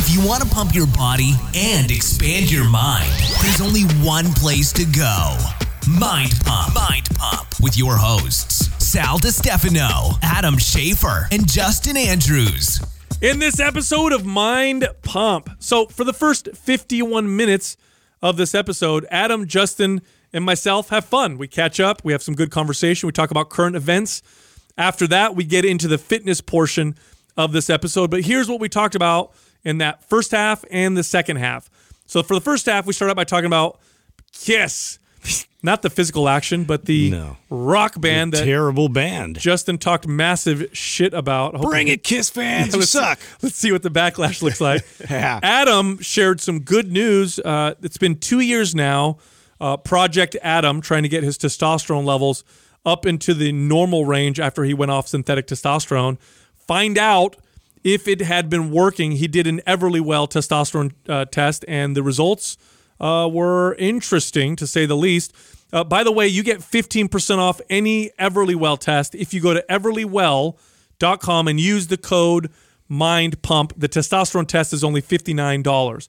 If you want to pump your body and expand your mind, there's only one place to go Mind Pump. Mind Pump with your hosts, Sal Stefano, Adam Schafer, and Justin Andrews. in this episode of Mind Pump. So, for the first 51 minutes of this episode, Adam, Justin, and myself have fun. We catch up, we have some good conversation, we talk about current events. After that, we get into the fitness portion of this episode. But here's what we talked about in that first half and the second half. So, for the first half, we start out by talking about Kiss. Not the physical action, but the No. rock band that Terrible band. Justin talked massive shit about. Hoping- Bring it, Kiss fans. you let's, suck. Let's see what the backlash looks like. Yeah. Adam shared some good news. Uh, it's been two years now. Uh, Project Adam trying to get his testosterone levels up into the normal range after he went off synthetic testosterone. Find out if it had been working. He did an Everlywell testosterone uh, test, and the results uh, were interesting to say the least. Uh, by the way, you get 15% off any Everlywell test if you go to everlywell.com and use the code Mind Pump. The testosterone test is only $59.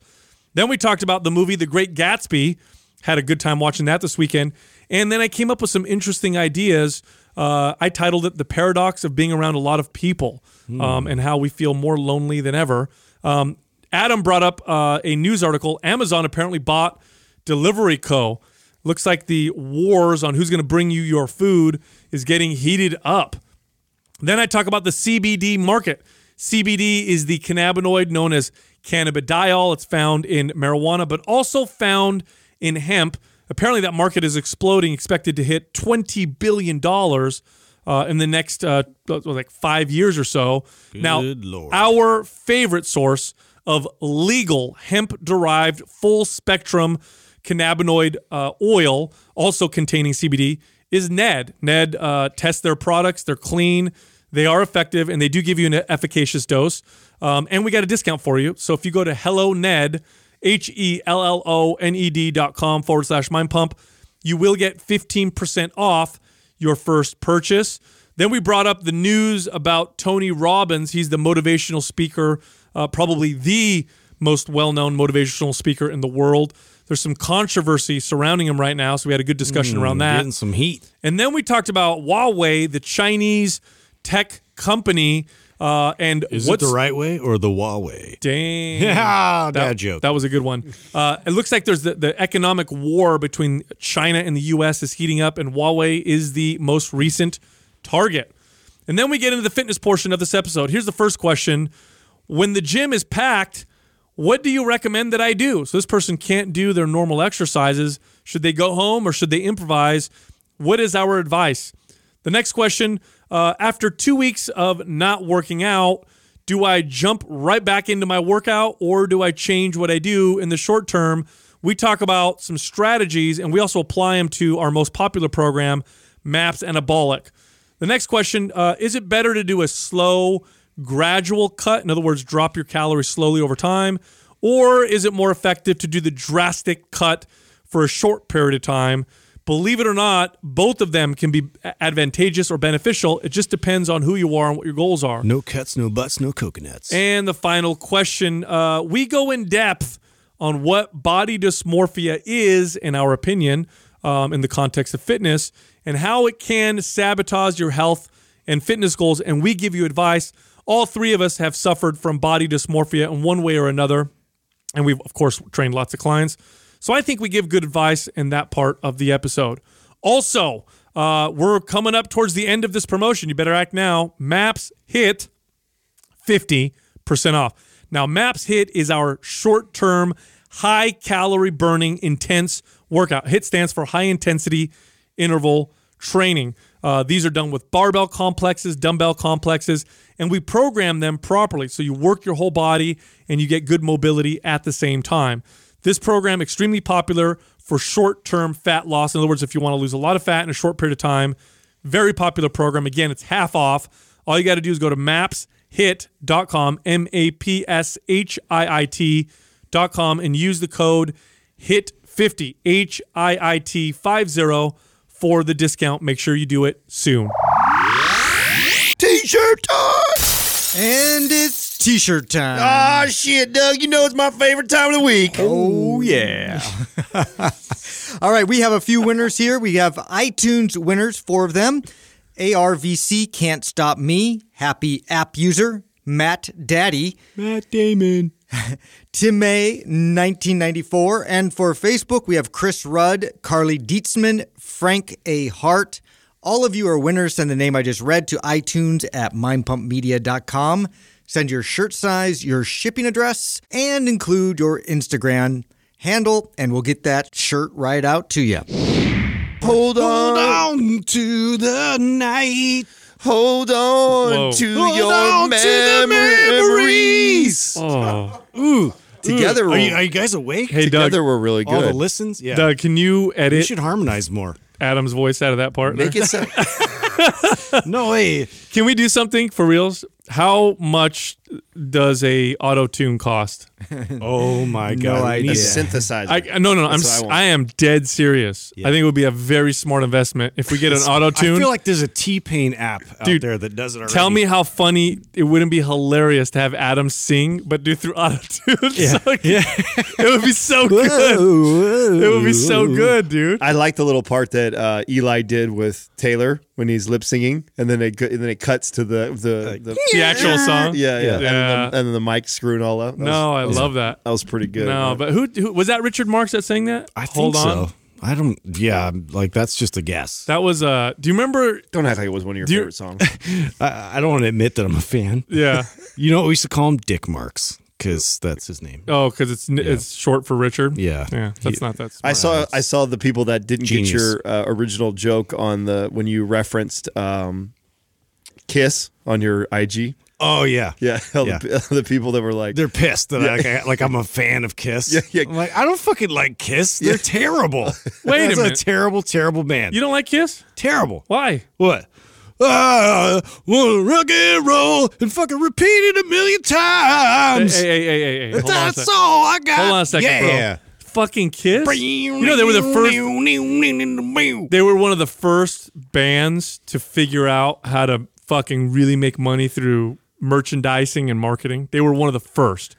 Then we talked about the movie The Great Gatsby. Had a good time watching that this weekend. And then I came up with some interesting ideas. Uh, I titled it The Paradox of Being Around a Lot of People um, and how we feel more lonely than ever. Um, Adam brought up uh, a news article. Amazon apparently bought Deliveroo. Looks like the wars on who's going to bring you your food is getting heated up. Then I talk about the CBD market. CBD is the cannabinoid known as cannabidiol. It's found in marijuana, but also found in hemp. Apparently, that market is exploding, expected to hit $20 billion uh, in the next uh, like five years or so. now, Lord. our favorite source of legal hemp derived full spectrum cannabinoid uh, oil, also containing CBD, is Ned. Ned uh, tests their products, they're clean, they are effective, and they do give you an efficacious dose. Um, and we got a discount for you. So if you go to Hello Ned, H E L L O N E D dot com forward slash mind pump, you will get 15% off your first purchase. Then we brought up the news about Tony Robbins. He's the motivational speaker, uh, probably the most well known motivational speaker in the world. There's some controversy surrounding him right now, so we had a good discussion around that. Getting some heat. And then we talked about Huawei, the Chinese tech company, uh, and Is what's it the right way or the Huawei? Dang. Yeah, that, bad joke. That was a good one. Uh, it looks like there's the, the economic war between China and the U.S. is heating up, and Huawei is the most recent target. And then we get into the fitness portion of this episode. Here's the first question: When the gym is packed, what do you recommend that I do? So this person can't do their normal exercises. Should they go home or should they improvise? What is our advice? The next question: uh, After two weeks of not working out, do I jump right back into my workout or do I change what I do in the short term? We talk about some strategies and we also apply them to our most popular program, MAPS Anabolic. The next question uh, Is it better to do a slow, gradual cut? In other words, drop your calories slowly over time? Or is it more effective to do the drastic cut for a short period of time? Believe it or not, both of them can be advantageous or beneficial. It just depends on who you are and what your goals are. No cuts, no butts, no coconuts. And the final question uh, we go in depth on what body dysmorphia is, in our opinion, um, in the context of fitness, and how it can sabotage your health and fitness goals. And we give you advice. All three of us have suffered from body dysmorphia in one way or another. And we've, of course, trained lots of clients. So I think we give good advice in that part of the episode. Also, uh, we're coming up towards the end of this promotion. You better act now. MAPS HIIT 50% off. Now, MAPS HIIT is our short term, high calorie burning, intense workout. HIIT stands for high intensity interval training. Uh, these are done with barbell complexes, dumbbell complexes, and we program them properly. So you work your whole body and you get good mobility at the same time. This program extremely popular for short-term fat loss. In other words, if you want to lose a lot of fat in a short period of time, very popular program. Again, it's half off. All you got to do is go to mapshiit.com, M A P S H I I T.com, and use the code HIIT50, H I I T 50 for the discount. Make sure you do it soon. T-shirt time. And it's T-shirt time. Ah, shit, Doug. You know it's my favorite time of the week. Oh yeah. All right, we have a few winners here. We have iTunes winners, four of them. ARVC can't stop me. Happy app user. Matt Daddy. Matt Damon. Tim May, 1994. And for Facebook, we have Chris Rudd, Carly Dietzman, Frank A. Hart. All of you are winners. Send the name I just read to iTunes at mindpumpmedia.com. Send your shirt size, your shipping address, and include your Instagram handle, and we'll get that shirt right out to you. Hold on. Hold on to the night. Hold on Whoa. to Hold your on to the memories. memories. Oh, Ooh. Together Are we're- you, are you guys awake? hey Doug. Together we're really good. All the good. listens? Yeah. Doug, can you edit? we should harmonize more. Adam's voice out of that part? Make it sound. No way. Can we do something for reals? How much does a auto tune cost? Oh my god. we idea. a need- synthesizer. I no no no. I'm That's what s- I want. I am dead serious. I think it would be a very smart investment if we get an auto tune. I feel like there's a T Pain app out Dude, there that does it already. Tell me how funny it wouldn't be hilarious to have Adam sing, but do through auto tune. Yeah. yeah. it would be so good. It would be so good, dude. I like the little part that uh, Eli did with Taylor when he's lip singing, and then it and then it cuts to the the, the The actual song. yeah yeah, And, then Yeah. the, and then the mic screwing all up. That No, I was, love that. that was pretty good. No, man. but who, who was that? Richard Marx that sang that? I think Hold on. so. I don't. Yeah, like that's just a guess. That was uh. Do you remember? don't act like it was one of your Do you- favorite songs. I, I don't want to admit that I'm a fan. Yeah. You know what we used to call him? Dick Marx, because that's his name. Oh, because it's it's short for Richard. Yeah. Yeah. That's He- not that. I saw I saw the people that didn't Genius. get your uh, original joke on the when you referenced um, Kiss on your IG. Oh yeah. Yeah, all Yeah. The, the people that were like, They're pissed that I, like, I, like I'm a fan of Kiss. Yeah, yeah. I'm like I don't fucking like Kiss. They're terrible. Wait a That's minute. terrible, terrible band. You don't like Kiss? terrible. Why? What? I wanna rock and roll and fucking repeat it a million times. hey, hey, hey, hey, hey. Hold on a That's second. all I got. Hold on a second, yeah. bro. Fucking Kiss. You know they were the first. They were one of the first bands to figure out how to fucking really make money through merchandising and marketing. They were one of the first.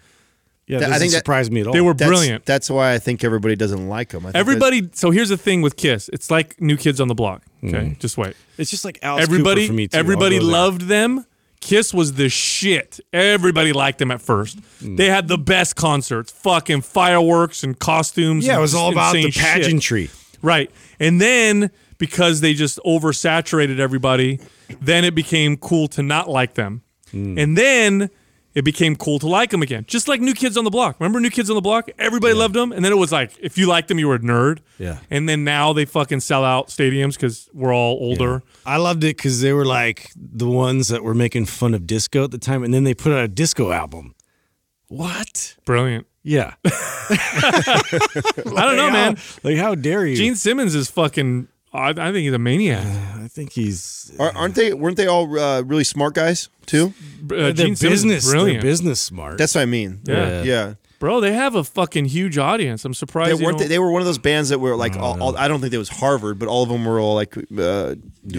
Yeah, That- I think that- surprise me at all. They were that's, brilliant. That's why I think everybody doesn't like them. I think Everybody. So here's the thing with Kiss. It's like New Kids on the Block. Okay, just wait. It's just like Alice everybody, Cooper for me too. Everybody go there. loved them. Kiss was the shit. Everybody liked them at first. Hmm. They had the best concerts, fucking fireworks and costumes. Yeah, it was all about the insane shit. pageantry. Right. And then because they just oversaturated everybody, then it became cool to not like them. Hmm. And then it became cool to like them again. Just like New Kids on the Block. Remember New Kids on the Block? Everybody loved them. And then it was like, if you liked them, you were a nerd. Yeah. And then now they fucking sell out stadiums because we're all older. I loved it because they were like the ones that were making fun of disco at the time, and then they put out a disco album. What? Brilliant. Yeah. I don't know, man. Like, how dare you? Gene Simmons is fucking, I, I think he's a maniac. I think he's Are, aren't they? Weren't they all uh, really smart guys too? Uh, they're Gene Simmons is business. They're brilliant. business smart. That's what I mean. Yeah. yeah. Bro, they have a fucking huge audience. I'm surprised. They you weren't. They, don't- they were one of those bands that were like. all, all, I don't think it was Harvard, but all of them were all like. Uh,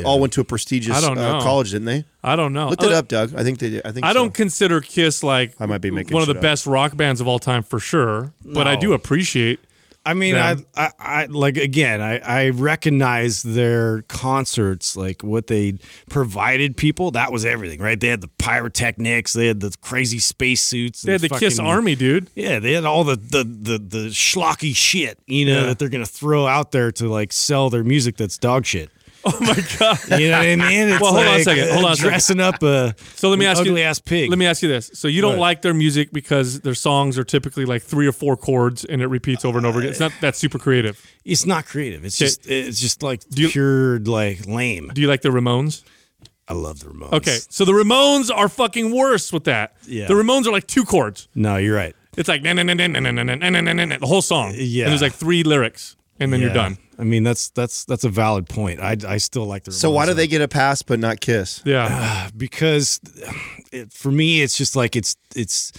All went to a prestigious I don't know. uh, college, didn't they? I don't know. Look it Uh, up, Doug. I think they. did. I think I so. don't consider Kiss like I might be making one of the up. best rock bands of all time for sure, but I do appreciate. I mean, I. I, I, like again, I, I recognize their concerts, like what they provided people. That was everything, right? They had the pyrotechnics, they had the crazy spacesuits. They had the and Kiss Army, dude. Yeah, they had all the the the, the schlocky shit, you know, Yeah. that they're gonna throw out there to like sell their music that's dog shit. Oh my god. You know what I mean? It's Well, hold on a second, uh, hold on a second. dressing up a So let me ask you, ass pig. Let me ask you this: So you don't What? like their music because their songs are typically like three or four chords and it repeats over and over again. It's not that super creative. It's not creative. It's Okay. just it's just like you- pure like lame. Do you like the Ramones? I love the Ramones. Okay, so the Ramones are fucking worse with that. Yeah. The Ramones are like two chords. No, you're right. It's like na na na na na na na na na na the whole song. Yeah. And there's like three lyrics, and then you're done. I mean, that's that's that's a valid point. I, I still like the. So why do they get a pass but not Kiss? Yeah. Uh, because it, for me, it's just like it's it's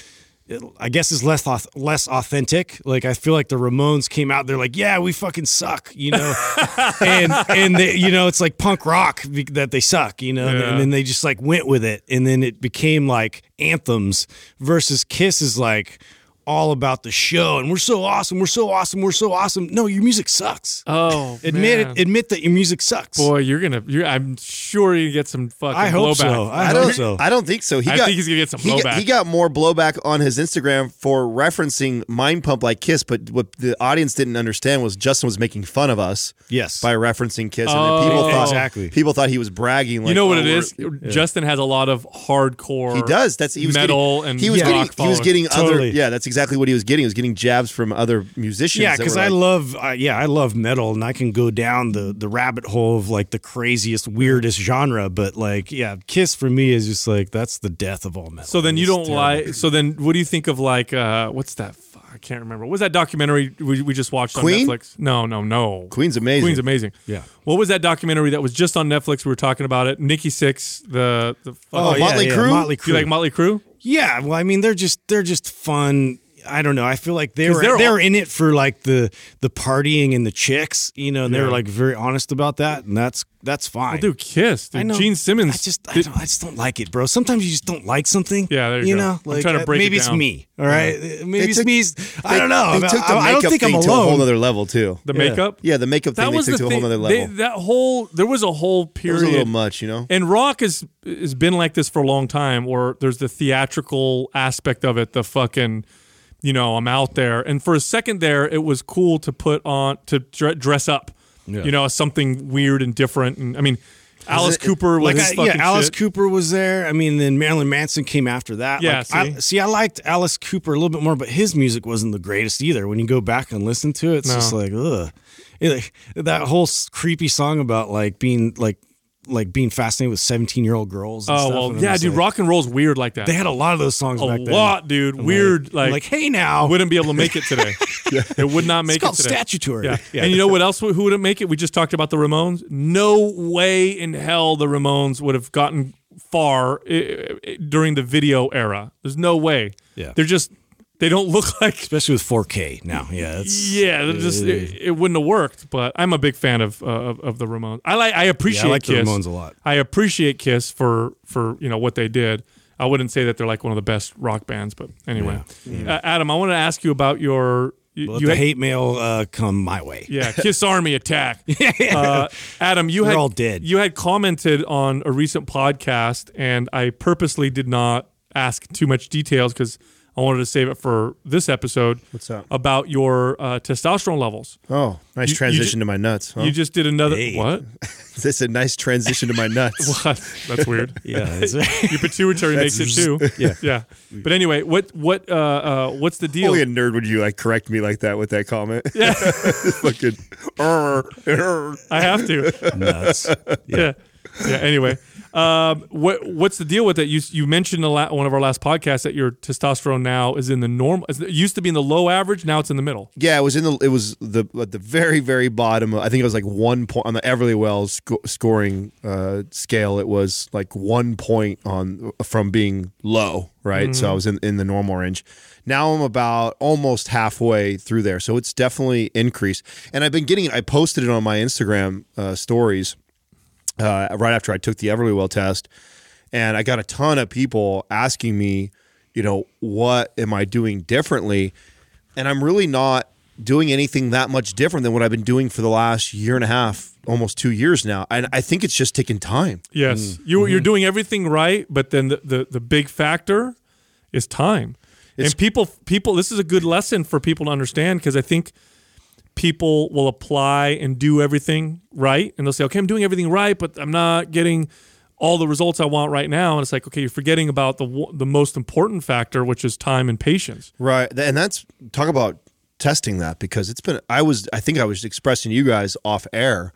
I guess is less less authentic. Like I feel like the Ramones came out, they're like, yeah, we fucking suck, you know, and and they, you know it's like punk rock that they suck, you know, Yeah. and then they just like went with it, and then it became like anthems versus Kiss is like all about the show and we're so awesome, we're so awesome, we're so awesome. No, your music sucks. Oh, admit man. it. Admit that your music sucks. Boy, you're gonna. You're, I'm sure you get some fucking I hope blowback. so. I, I don't. so. I don't think so. He I got, think he's gonna get some he got- He got more blowback on his Instagram for referencing Mind Pump like Kiss, but what the audience didn't understand was Justin was making fun of us. Yes. by referencing Kiss, and Oh. then people thought Exactly. people thought he was bragging. Like, you know what oh, it is? we're- Justin has a lot of hardcore. He does. That's he was metal getting, and he was rock getting he was followers. getting other. Yeah, that's exactly what he was getting. He was getting jabs from other musicians. Yeah, because were I love, uh, yeah, I love metal, and I can go down the the rabbit hole of like the craziest, weirdest genre. But like, yeah, Kiss for me is just like that's the death of all metal. So then you don't terrible. like. So then, what do you think of like? uh What's that? Fuck, I can't remember. What was that documentary we, we just watched Queen? on Netflix? No, no, no. Queen's amazing. Queen's amazing. Yeah. What was that documentary that was just on Netflix? We were talking about it. Nikki Sixx, the the. Oh, yeah, Motley yeah, Crue? Motley Do you like Motley Crue? Yeah, well, I mean, they're just they're just fun. I don't know. I feel like they 'Cause were they're they all- were in it for like the the partying and the chicks, you know, and they Yeah. were like very honest about that, and that's that's fine. Well, dude, Kiss. Dude, I know. Gene Simmons. I just, I, did- don't, I just don't like it, bro. Sometimes you just don't like something. Yeah, there you you go. know, I'm like trying to uh, break it maybe it's me. All right, Uh, maybe it's took- me. I don't know. They I, took the I- I makeup don't think I'm thing to a alone. whole other level too. the Yeah. makeup. Yeah, the makeup thing that they took the to a whole other They- level. that whole there was a whole it period. was a little much, you know. And rock has has been like this for a long time, or there's the theatrical aspect of it, the fucking, you know, I'm out there. And for a second there, it was cool to put on to dress up, Yeah. you know, something weird and different. And I mean, Alice it- Cooper was Like his I, fucking yeah, Alice shit. Cooper was there. I mean, then Marilyn Manson came after that. Yeah, Like, I, see? see, I liked Alice Cooper a little bit more, but his music wasn't the greatest either. When you go back and listen to it, it's No. just like ugh. It- like, that whole creepy song about like being like like being fascinated with seventeen year old girls. And Oh stuff, well, yeah, dude, like- rock and roll's weird like that. They had a lot of those songs a back then. A lot, dude. I'm Weird, like, like, like, hey now, wouldn't be able to make it today. It would not make it's called it today. statutory. Yeah. yeah. And you know what else? Who wouldn't make it? We just talked about the Ramones. No way in hell the Ramones would have gotten far i- i- during the video era. There's no way. Yeah. They're just they don't look like. especially with 4K now. Yeah, it's, Yeah, they're just it, it wouldn't have worked. But I'm a big fan of uh, of, of the Ramones. I like I appreciate Yeah, I like the Kiss. Ramones a lot. I appreciate Kiss for for you know what they did. I wouldn't say that they're like one of the best rock bands, but anyway, Uh, Adam, I want to ask you about your you, you the had- hate mail uh, come my way. yeah, Kiss Army attack. uh, Adam, you They're had all dead. You had commented on a recent podcast, and I purposely did not ask too much details because I wanted to save it for this episode. What's up? About your uh, testosterone levels. Oh, nice You- you transition ju- to my nuts. Huh? You just did another Hey. what? This is a nice transition to my nuts. What? That's weird. Yeah, it's- Your pituitary makes it too. Yeah. yeah. But anyway, what what uh, uh, what's the deal? Only a nerd would you like correct me like that with that comment. Yeah, fucking. "Arr, arr." I have to. nuts. yeah. Yeah. Anyway, um, what what's the deal with it? You you mentioned la- one of our last podcasts that your testosterone now is in the normal. It used to be in the low average. Now it's in the middle. Yeah, it was in the. It was the at the very very bottom. I think it was like one point on the Everlywell's sco- scoring uh, scale. It was like one point on from being low. Right, so I was in in the normal range. Now I'm about almost halfway through there, so it's definitely increased. And I've been getting. I posted it on my Instagram uh, stories uh, right after I took the Everlywell test, and I got a ton of people asking me, you know, what am I doing differently? And I'm really not doing anything that much different than what I've been doing for the last year and a half, almost two years now. And I think it's just taking time. Yes, you you're doing everything right, but then the the, the big factor is time. and people people this is a good lesson for people to understand because I think people will apply and do everything right and they'll say, "Okay, I'm doing everything right, but I'm not getting all the results I want right now." And it's like, "Okay, you're forgetting about the the most important factor, which is time and patience." Right. And that's talk about testing that because it's been I was I think I was expressing to you guys off air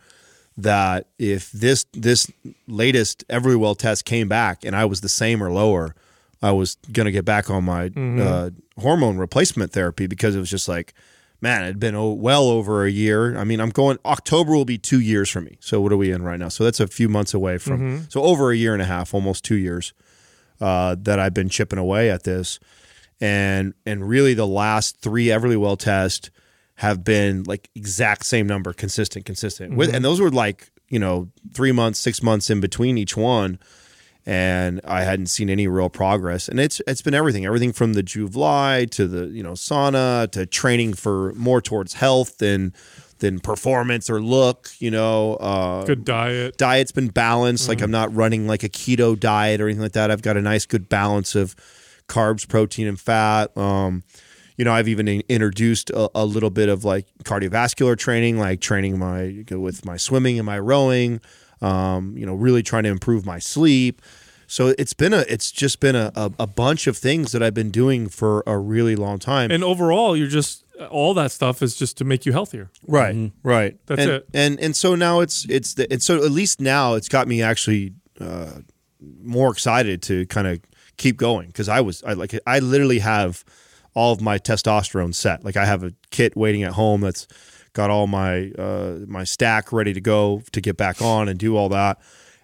that if this this latest Everlywell test came back and I was the same or lower, I was gonna get back on my uh, hormone replacement therapy because it was just like, man, it had been well over a year. I mean, I'm going October will be two years for me. So what are we in right now? So that's a few months away from so over a year and a half, almost two years uh, that I've been chipping away at this. and and really the last three Everlywell tests have been like exact same number, consistent, consistent. With and those were like you know three months, six months in between each one, and I hadn't seen any real progress. And it's it's been everything, everything from the Juvely to the you know sauna to training for more towards health than than performance or look. You know, uh, Good diet. diet's been balanced. Like I'm not running like a keto diet or anything like that. I've got a nice good balance of carbs, protein, and fat. Um, you know, I've even introduced a, a little bit of like cardiovascular training, like training my with my swimming and my rowing. Um, you know, really trying to improve my sleep. So it's been a, it's just been a, a, a bunch of things that I've been doing for a really long time. And overall, you're just all that stuff is just to make you healthier. Right, right. That's and, it. And and so now it's it's the, and so at least now it's got me actually uh, more excited to kind of keep going because I was I like I literally have all of my testosterone set. Like I have a kit waiting at home that's got all my uh, my stack ready to go to get back on and do all that.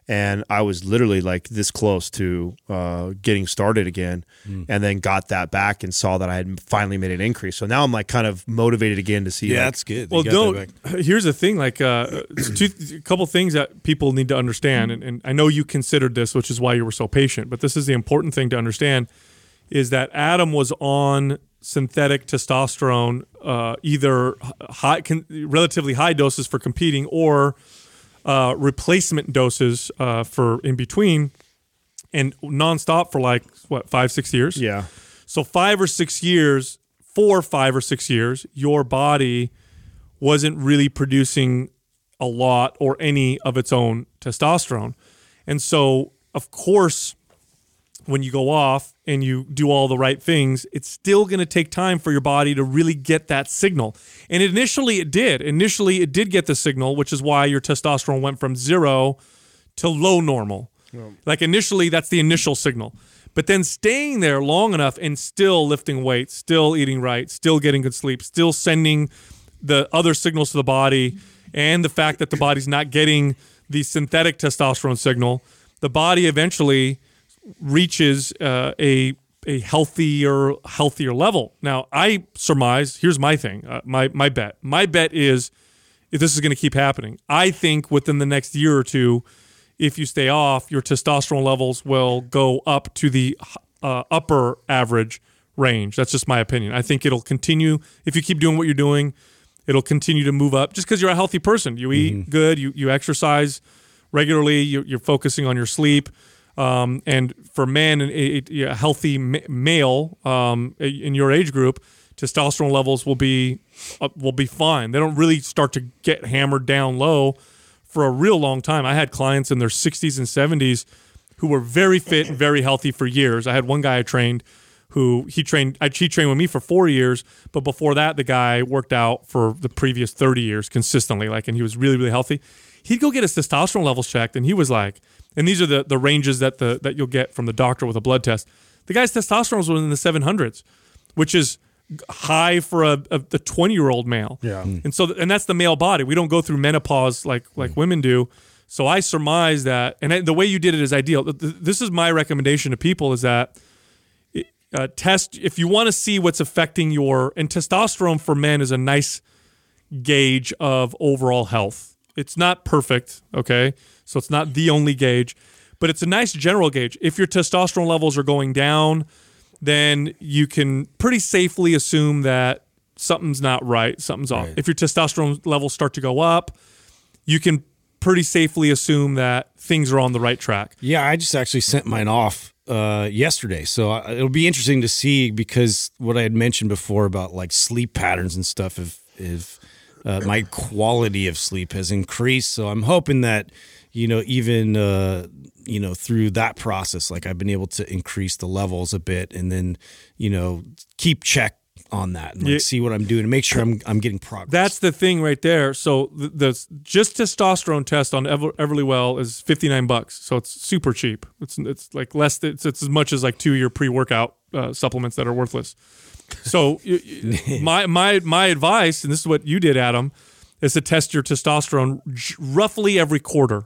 And I was literally like this close to uh, getting started again, and then got that back and saw that I had finally made an increase. So now I'm like kind of motivated again to see. Yeah, like, that's good. Well, You got that don't. Here's the thing: like, uh, two, a couple things that people need to understand, and, and I know you considered this, which is why you were so patient. But this is the important thing to understand: is that Adam was on synthetic testosterone, uh, either high, con, relatively high doses for competing, or uh, replacement doses uh, for in between, and nonstop for like what five, six years. Yeah. So five or six years, four, five or six years, your body wasn't really producing a lot or any of its own testosterone. And so, of course, when you go off and you do all the right things, it's still going to take time for your body to really get that signal. And initially it did. Initially it did get the signal, which is why your testosterone went from zero to low normal. Like initially, that's the initial signal. But then staying there long enough and still lifting weights, still eating right, still getting good sleep, still sending the other signals to the body, and the fact that the body's not getting the synthetic testosterone signal, the body eventually reaches uh, a a healthier healthier level. Now, I surmise. Here's my thing. Uh, my my bet. My bet is if this is going to keep happening. I think within the next year or two, if you stay off, your testosterone levels will go up to the uh, upper average range. That's just my opinion. I think it'll continue if you keep doing what you're doing. It'll continue to move up just because you're a healthy person. You eat good. You you exercise regularly. You, you're focusing on your sleep. Um, and for men, a, a- healthy ma- male um, in your age group, testosterone levels will be uh, will be fine. They don't really start to get hammered down low for a real long time. I had clients in their 60s and 70s who were very fit and very healthy for years. I had one guy I trained who he trained I, he trained with me for 4 years, but before that the guy worked out for the previous 30 years consistently like and he was really really healthy. He'd go get his testosterone levels checked and he was like and these are the the ranges that the that you'll get from the doctor with a blood test. The guy's testosterone was in the 700s, which is high for a, a, a 20 year old male. Yeah. And so, and that's the male body. We don't go through menopause like like women do. So I surmise that, and I- the way you did it is ideal. Th- th- This is my recommendation to people: is that uh, test if you want to see what's affecting your and testosterone for men is a nice gauge of overall health. It's not perfect, okay? So it's not the only gauge, but it's a nice general gauge. If your testosterone levels are going down, then you can pretty safely assume that something's not right, something's off. If your testosterone levels start to go up, you can pretty safely assume that things are on the right track. Yeah, I just actually sent mine off uh, yesterday, so I, it'll be interesting to see because what I had mentioned before about like sleep patterns and stuff. If if uh, my quality of sleep has increased, so I'm hoping that you know even uh, you know through that process, like I've been able to increase the levels a bit, and then you know keep check on that and like, Yeah. see what I'm doing and make sure I'm I'm getting progress. That's the thing right there. So the, the just testosterone test on Ever, Everlywell is fifty nine bucks. So it's super cheap. It's it's like less. It's, it's as much as like two year pre workout uh, supplements that are worthless. So my my my advice, and this is what you did, Adam, is to test your testosterone roughly every quarter.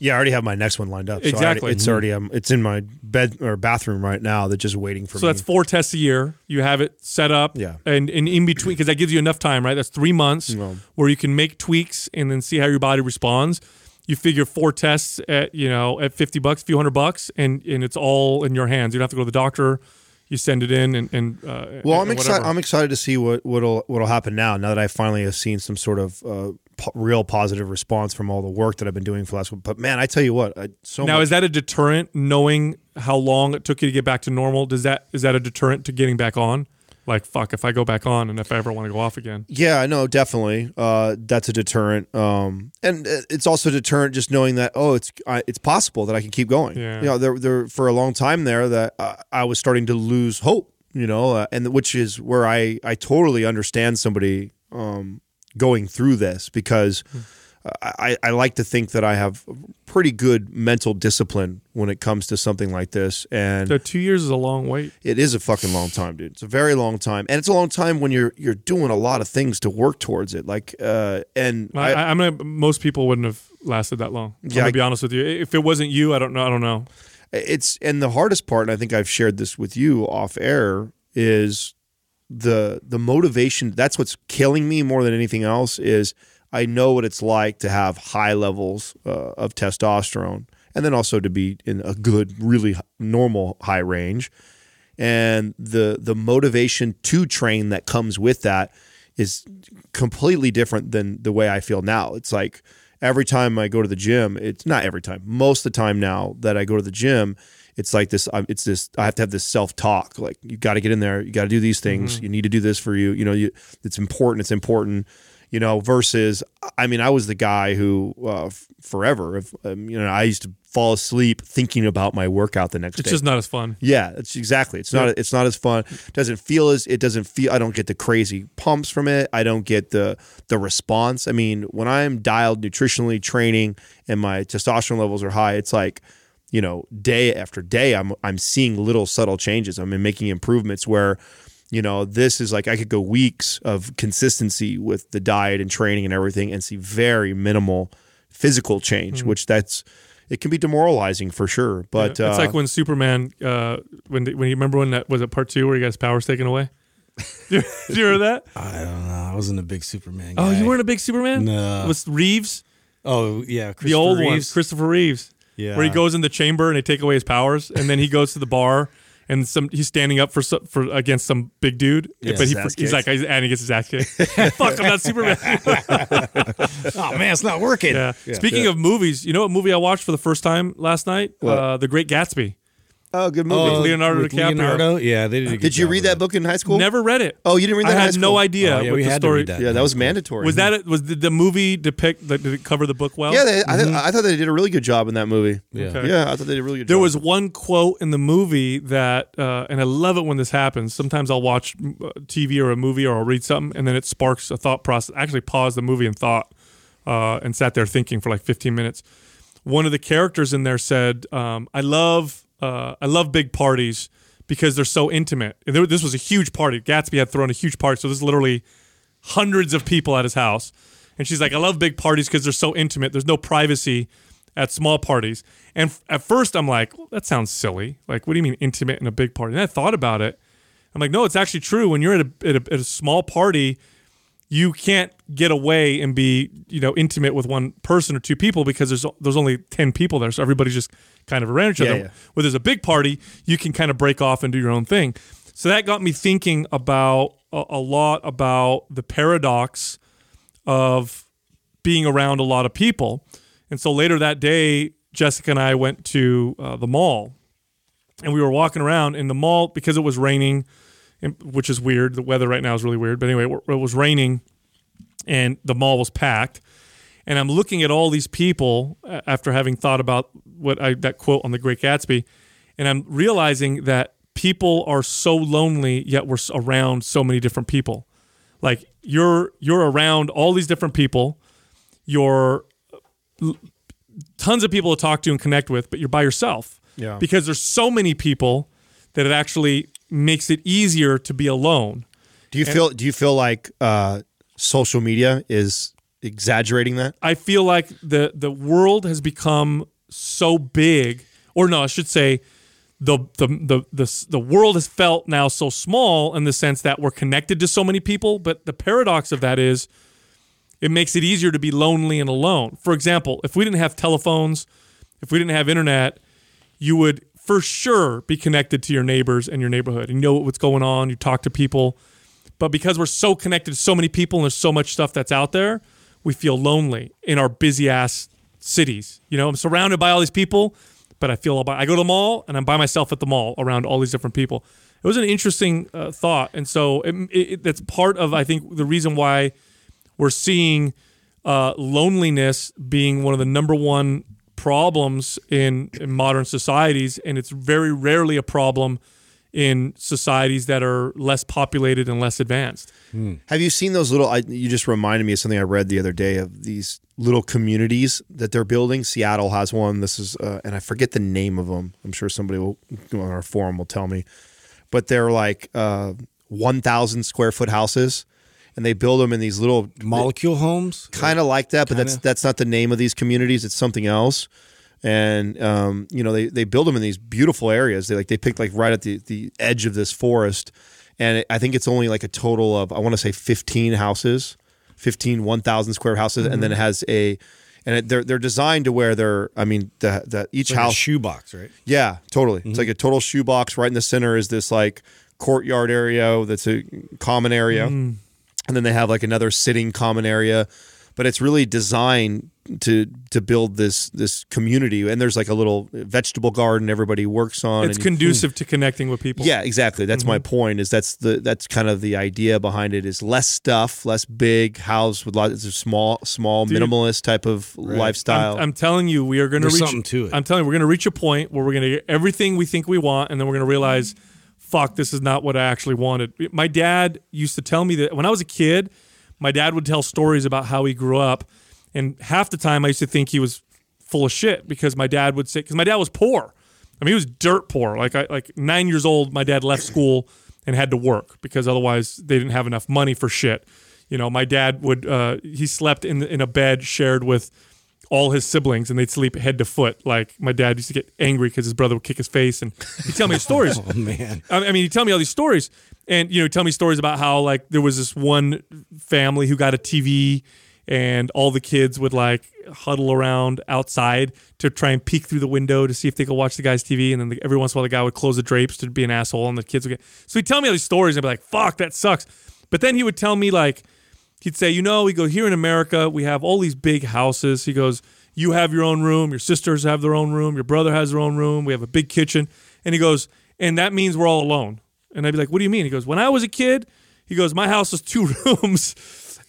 Yeah, I already have my next one lined up. So already- Exactly. it's already um, it's in my bed or bathroom right now. That's just waiting for me. So me. that's four tests a year. You have it set up, Yeah. and, and in between because that gives you enough time, right? That's three months where you can make tweaks and then see how your body responds. You figure four tests at you know at fifty bucks, a few hundred bucks, and and it's all in your hands. You don't have to go to the doctor. You send it in, and, and uh, Well, and I'm excited. I'm excited to see what what'll what'll happen now. Now that I finally have seen some sort of uh, po- real positive response from all the work that I've been doing for the last. But man, I tell you what, I, so now much, is that a deterrent? Knowing how long it took you to get back to normal, does that is that a deterrent to getting back on? Like fuck, if I go back on, and if I ever want to go off again, Yeah, no, definitely. Uh, that's a deterrent, um, and uh, it's also a deterrent just knowing that oh, it's I, it's possible that I can keep going. Yeah. You know, there, there for a long time there that uh, I was starting to lose hope. You know, uh, and which is where I I totally understand somebody um, going through this because. I, I like to think that I have pretty good mental discipline when it comes to something like this, and so two years is a long wait. it is a fucking long time, dude. It's a very long time, and it's a long time when you're you're doing a lot of things to work towards it. Like, uh, and I, I, am gonna. Most people wouldn't have lasted that long. I'm Yeah, gonna be honest with you. If it wasn't you, I don't know. I don't know. it's and the hardest part, and I think I've shared this with you off air, is the the motivation. That's what's killing me more than anything else. Is I know what it's like to have high levels uh, of testosterone, and then also to be in a good, really normal high range. and the the motivation to train that comes with that is completely different than the way I feel now. It's like every time I go to the gym, it's not every time. Most of the time now that I go to the gym, it's like this. It's this. I have to have this self talk. Like you got to get in there. You got to do these things. You need to do this for you. You know, you, it's important. It's important. You know, versus, I mean, I was the guy who uh, f- forever, if, um, you know, I used to fall asleep thinking about my workout the next It's day. It's just not as fun. Yeah, it's exactly. It's not. It's not as fun. Doesn't feel as. It doesn't feel. I don't get the crazy pumps from it. I don't get the the response. I mean, when I'm dialed nutritionally training and my testosterone levels are high, it's like, you know, day after day, I'm I'm seeing little subtle changes. I'm making improvements where, you know, this is like I could go weeks of consistency with the diet and training and everything and see very minimal physical change, which that's. It can be demoralizing for sure, but it's uh, like when Superman, uh, when when you remember when that was it part two where he got his powers taken away. Did you remember that? I don't know. I wasn't a big Superman guy. Oh, you weren't a big Superman. No. with Reeves, Oh yeah, the old one, Christopher Reeves. Yeah. where he goes in the chamber and they take away his powers, and then he goes to the bar. And some he's standing up for for against some big dude, Yeah. but he, he's like and he gets his ass kicked. Fuck, I'm not Superman. Oh man, it's not working. Yeah. Speaking of movies, you know what movie I watched for the first time last night? Uh, the Great Gatsby. Oh, good movie. Oh, Leonardo with DiCaprio. Leonardo? Yeah, they did. A good Did you job read with that book in high school? Never read it. Oh, you didn't read that I in high had school? no idea Oh, yeah, what we the had to story. read that. Yeah, that was mandatory. Was that it? Was the, the movie depict? Like, did it cover the book well? Yeah, they, I, th- I thought they did a really good job in that movie. Yeah. Okay. Yeah, I thought they did a really good There job. was one quote in the movie that, uh, and I love it when this happens. Sometimes I'll watch uh, TV or a movie or I'll read something, and then it sparks a thought process. I actually paused the movie and thought, uh, and sat there thinking for like 15 minutes. One of the characters in there said, um, "I love, uh, I love big parties because they're so intimate." And there, this was a huge party. Gatsby had thrown a huge party, so there's literally hundreds of people at his house. And she's like, I love big parties because they're so intimate. There's no privacy at small parties. And f- at first, I'm like, well, that sounds silly. Like, what do you mean intimate in a big party? And I thought about it. I'm like, no, it's actually true. When you're at a, at a, at a small party, you can't get away and be, you know, intimate with one person or two people because there's there's only ten people there, so everybody's just kind of around each Yeah, other. yeah. Where there's a big party, you can kind of break off and do your own thing. So that got me thinking about a, a lot about the paradox of being around a lot of people. And so later that day, Jessica and I went to uh, the mall, and we were walking around in the mall because it was raining, which is weird. The weather right now is really weird. But anyway, it was raining, and the mall was packed. And I'm looking at all these people uh, after having thought about what I that quote on the Great Gatsby, and I'm realizing that people are so lonely, yet we're around so many different people. Like you're you're around all these different people. You're tons of people to talk to and connect with, but you're by yourself. Yeah. Because there's so many people that it actually makes it easier to be alone. Do you feel? Do you feel like uh, social media is exaggerating that? I feel like the the world has become so big, or no, I should say, the the the the the world has felt now so small in the sense that we're connected to so many people. But the paradox of that is, it makes it easier to be lonely and alone. For example, if we didn't have telephones, if we didn't have internet, you would for sure be connected to your neighbors and your neighborhood and you know what's going on. You talk to people. But because we're so connected to so many people and there's so much stuff that's out there, we feel lonely in our busy ass cities. You know, I'm surrounded by all these people, but I feel all by I go to the mall and I'm by myself at the mall around all these different people. It was an interesting uh, thought, and so it, it, that's part of I think the reason why we're seeing uh, loneliness being one of the number one problems in, in modern societies, and it's very rarely a problem in societies that are less populated and less advanced. Have you seen those little? I, you just reminded me of something I read the other day of these little communities that they're building. Seattle has one. This is, uh, and I forget the name of them. I'm sure somebody will on our forum will tell me, but they're like uh, 1,000 square foot houses, and they build them in these little Molecule homes. kind of like that, but that's Kinda. that's not the name of these communities. It's something else. And um, you know they, they build them in these beautiful areas. They like they picked like right at the, the edge of this forest, and it, I think it's only like a total of I want to say fifteen houses, 15 1,000 square houses, and then it mm-hmm. has a, and it, they're they're designed to where they're I mean the the each Like house shoebox, right? yeah, totally. It's mm-hmm. like a total shoebox. Right in the center is this like courtyard area that's a common area, mm-hmm. and then they have like another sitting common area. But it's really designed to to build this this community. And there's like a little vegetable garden everybody works on. It's and you- conducive to connecting with people. yeah, exactly. That's my mm-hmm. point. Is that's the that's kind of the idea behind it. Is less stuff, less big house with lots of small small minimalist type of lifestyle. I'm, I'm telling you, we are going to reach. something to it. I'm telling you, we're going to reach a point where we're going to get everything we think we want, and then we're going to realize, fuck, this is not what I actually wanted. My dad used to tell me that when I was a kid, my dad would tell stories about how he grew up, and half the time I used to think he was full of shit because my dad would say, because my dad was poor. I mean, he was dirt poor. Like I, like nine years old, my dad left school and had to work because otherwise they didn't have enough money for shit. You know, my dad would uh, he slept in in a bed shared with all his siblings, and they'd sleep head to foot. Like my dad used to get angry because his brother would kick his face, and he'd tell me stories. Oh man. I I mean, he'd tell me all these stories, and you know, tell me stories about how like there was this one family who got a TV, and all the kids would like huddle around outside to try and peek through the window to see if they could watch the guy's TV, and then the, every once in a while the guy would close the drapes to be an asshole, and the kids would get. So he'd tell me all these stories, and I'd be like, "Fuck, that sucks," but then he would tell me like. He'd say, you know, we go here in America, we have all these big houses. He goes, you have your own room, your sisters have their own room, your brother has their own room, we have a big kitchen. And he goes, and that means we're all alone. And I'd be like, what do you mean? He goes, when I was a kid, he goes, my house was two rooms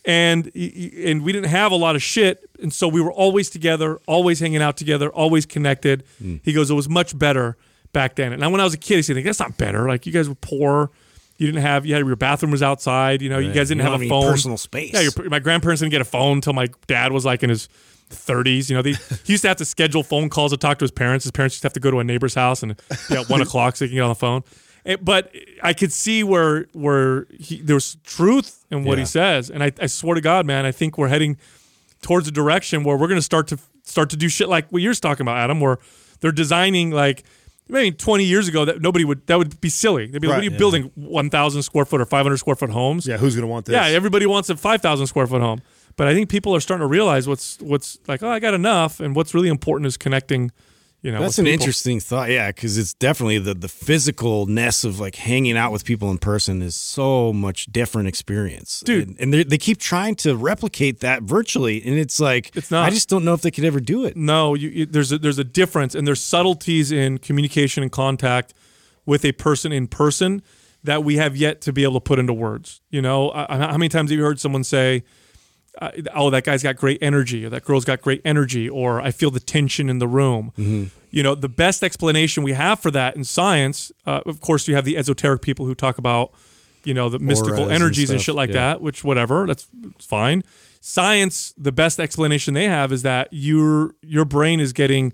and and we didn't have a lot of shit. And so we were always together, always hanging out together, always connected. Hmm. He goes, it was much better back then. And now when I was a kid, he said, that's not better. Like you guys were poor. You didn't have, you had your bathroom was outside. You know, you guys didn't You have a phone. personal space. Yeah, your, my grandparents didn't get a phone until my dad was like in his 30s. You know, they, he used to have to schedule phone calls to talk to his parents. His parents used to have to go to a neighbor's house and know, at one o'clock so he can get on the phone. Eh, But I could see where where he, there's truth in what he says, and I, I swear to God, man, I think we're heading towards a direction where we're going to start to start to do shit like what you're talking about, Adam, where they're designing like maybe 20 years ago that nobody would that would be silly. They'd be like, Right, what are you yeah. building 1,000 square foot or 500 square foot homes? yeah, who's gonna want this? Yeah, everybody wants a five thousand square foot home, but I think people are starting to realize what's what's like. Oh, I got enough, and what's really important is connecting. You know, That's an people. interesting thought, yeah, because it's definitely the the physicalness of like hanging out with people in person is so much different experience, Dude. And, and they they keep trying to replicate that virtually, and it's like It's not. I just don't know if they could ever do it. No, you, you, there's a, there's a difference, and there's subtleties in communication and contact with a person in person that we have yet to be able to put into words. You know, I- how many times have you heard someone say, uh, "Oh, that guy's got great energy," or "That girl's got great energy," or "I feel the tension in the room." Mm-hmm. You know, the best explanation we have for that in science, uh, of course, you have the esoteric people who talk about, you know, the mystical and energies and, stuff, shit like yeah. that. Which, whatever, that's fine. Science, the best explanation they have is that your your brain is getting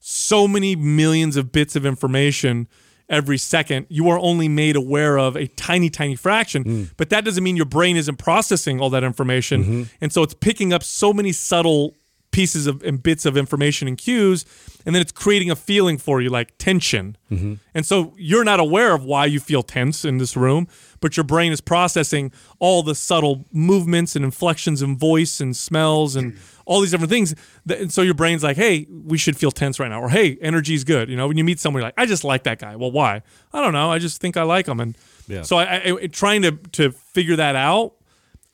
so many millions of bits of information every second, you are only made aware of a tiny, tiny fraction. Hmm. But that doesn't mean your brain isn't processing all that information. Mm-hmm. And so it's picking up so many subtle pieces of and bits of information and cues, and then it's creating a feeling for you like tension. Mm-hmm. And so you're not aware of why you feel tense in this room, but your brain is processing all the subtle movements and inflections and voice and smells and all these different things. And so your brain's like, hey, we should feel tense right now. Or hey, energy's good. You know, when you meet someone, like, I just like that guy. Well, why? I don't know. I just think I like him. And yeah. so I, I, I trying to to figure that out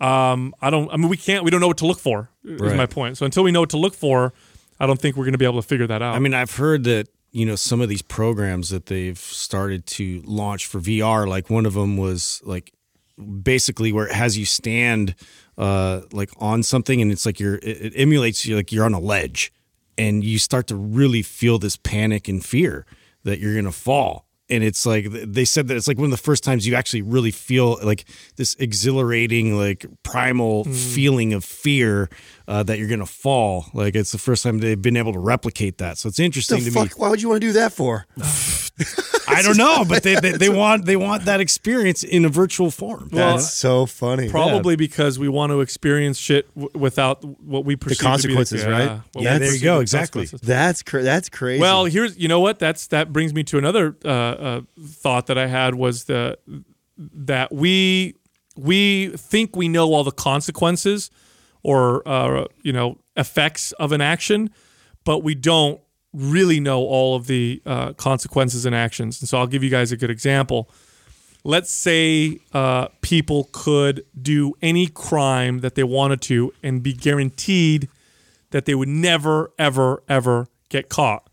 um, I don't. I mean, we can't. We don't know what to look for. Is Right. my point. So until we know what to look for, I don't think we're going to be able to figure that out. I mean, I've heard that you know some of these programs that they've started to launch for VR. Like one of them was like basically where it has you stand uh, like on something, and it's like you're it, it emulates you like you're on a ledge, and you start to really feel this panic and fear that you're gonna fall. And it's like they said that it's like one of the first times you actually really feel like this exhilarating, like primal mm. feeling of fear uh, that you're gonna fall. Like it's the first time they've been able to replicate that. So it's interesting The to me. fuck? Why would you want to do that for? I don't know, but they, they, they want they want that experience in a virtual form. Well, That's so funny. Probably because we want to experience shit w- without what we perceive consequences, to be the, right? Yeah, Yeah, there you go, exactly. That's cra- that's crazy. Well, here's you know what that's that brings me to another uh, uh, thought that I had was the that we we think we know all the consequences or uh, you know effects of an action, but we don't really know all of the uh, consequences and actions. And so I'll give you guys a good example. Let's say uh, people could do any crime that they wanted to and be guaranteed that they would never, ever, ever get caught.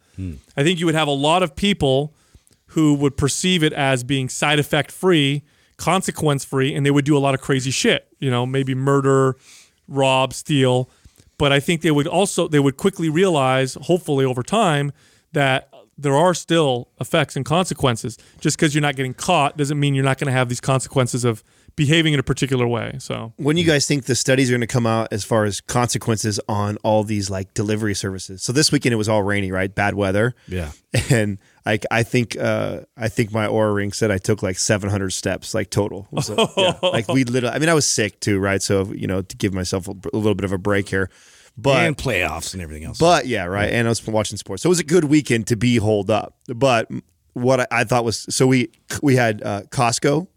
I think you would have a lot of people who would perceive it as being side effect free, consequence free, and they would do a lot of crazy shit. You know, maybe murder, rob, steal. But I think they would also they would quickly realize, hopefully over time, that there are still effects and consequences. Just because you're not getting caught doesn't mean you're not going to have these consequences of behaving in a particular way. So when do you guys think the studies are going to come out as far as consequences on all these like delivery services? So this weekend it was all rainy, right? Bad weather. Yeah. And I, I think uh, I think my Oura ring said I took like 700 steps like total. It was, uh, yeah. Like we literally. I mean, I was sick too, right? So you know, to give myself a, a little bit of a break here, but and playoffs and everything else. But yeah, right. And I was watching sports, so it was a good weekend to be holed up. But what I, I thought was so we we had uh, Costco,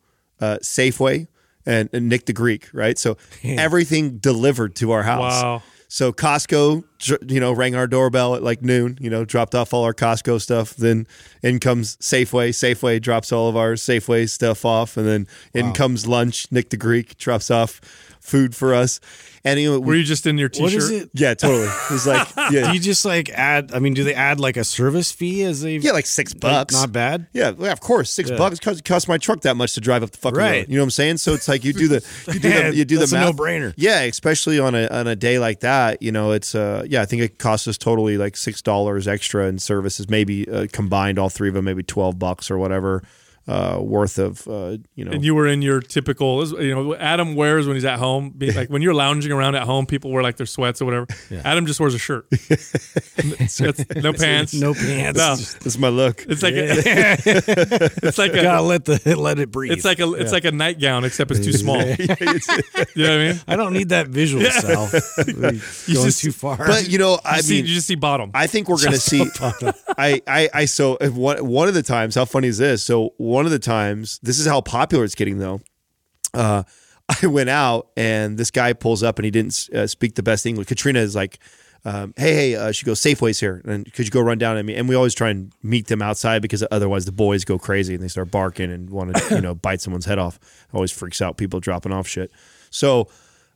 uh, Safeway, and, and Nick the Greek, right? So everything delivered to our house. Wow. So Costco, you know, rang our doorbell at like noon. You know, dropped off all our Costco stuff. Then in comes Safeway. Safeway drops all of our Safeway stuff off, and then in comes lunch. Nick the Greek drops off food for us. And you know, were you just in your t-shirt? what is it? yeah, totally. It was like yeah, Do you just like add? I mean, do they add like a service fee as they? Yeah, like six bucks. Not bad. Yeah, well, of course, six bucks because it costs my truck that much to drive up the fucking Right. road. You know what I'm saying? So it's like you do the you do Man, the you do that's the math. no-brainer. Yeah, especially on a on a day like that. You know, it's uh yeah, I think it costs us totally like six dollars extra in services, maybe uh, combined all three of them, maybe twelve bucks or whatever uh, worth of uh, you know. and you were in your typical, you know, Adam wears when he's at home. Be, like when you're lounging around at home, people wear like their sweats or whatever. Adam just wears a shirt, no pants, No pants. No. That's my look. It's like a, it's like a, Gotta let the let it breathe. it's like a, it's like a nightgown except it's too small. you know what I mean? I don't need that visual, Sal. Going just- too far. But you know, I You see, you just see bottom. I think we're going to see. I, I, I, so if one, one of the times, how funny is this? So one of the times, this is how popular it's getting though. Uh, I went out and this guy pulls up and he didn't uh, speak the best English. Katrina is like, um, hey, hey, uh, she goes, Safeway's here. And could you go run down at me? And we always try and meet them outside because otherwise the boys go crazy and they start barking and want to, you know, bite someone's head off. Always freaks out people dropping off shit. So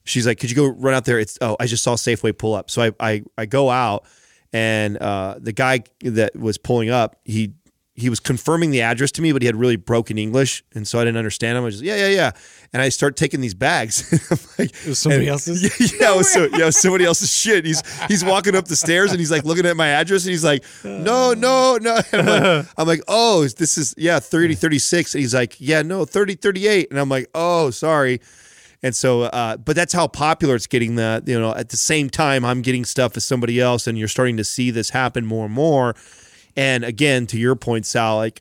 she's like, could you go run out there? It's, oh, I just saw Safeway pull up. So I, I, I go out and uh, the guy that was pulling up, he he was confirming the address to me, but he had really broken English, and so I didn't understand him. I was just yeah, yeah, yeah, and I start taking these bags. I'm like, It was somebody and- else's? Yeah, yeah, it was, so, yeah, it was somebody else's shit. He's he's walking up the stairs and he's like looking at my address and he's like, no, no, no. I'm like, I'm like, oh, this is yeah, 30, 36. And he's like, yeah, no, 30, 38. And I'm like, oh, sorry. And so, uh, but that's how popular it's getting. That you know, at the same time, I'm getting stuff as somebody else, and you're starting to see this happen more and more. And again, to your point, Sal, like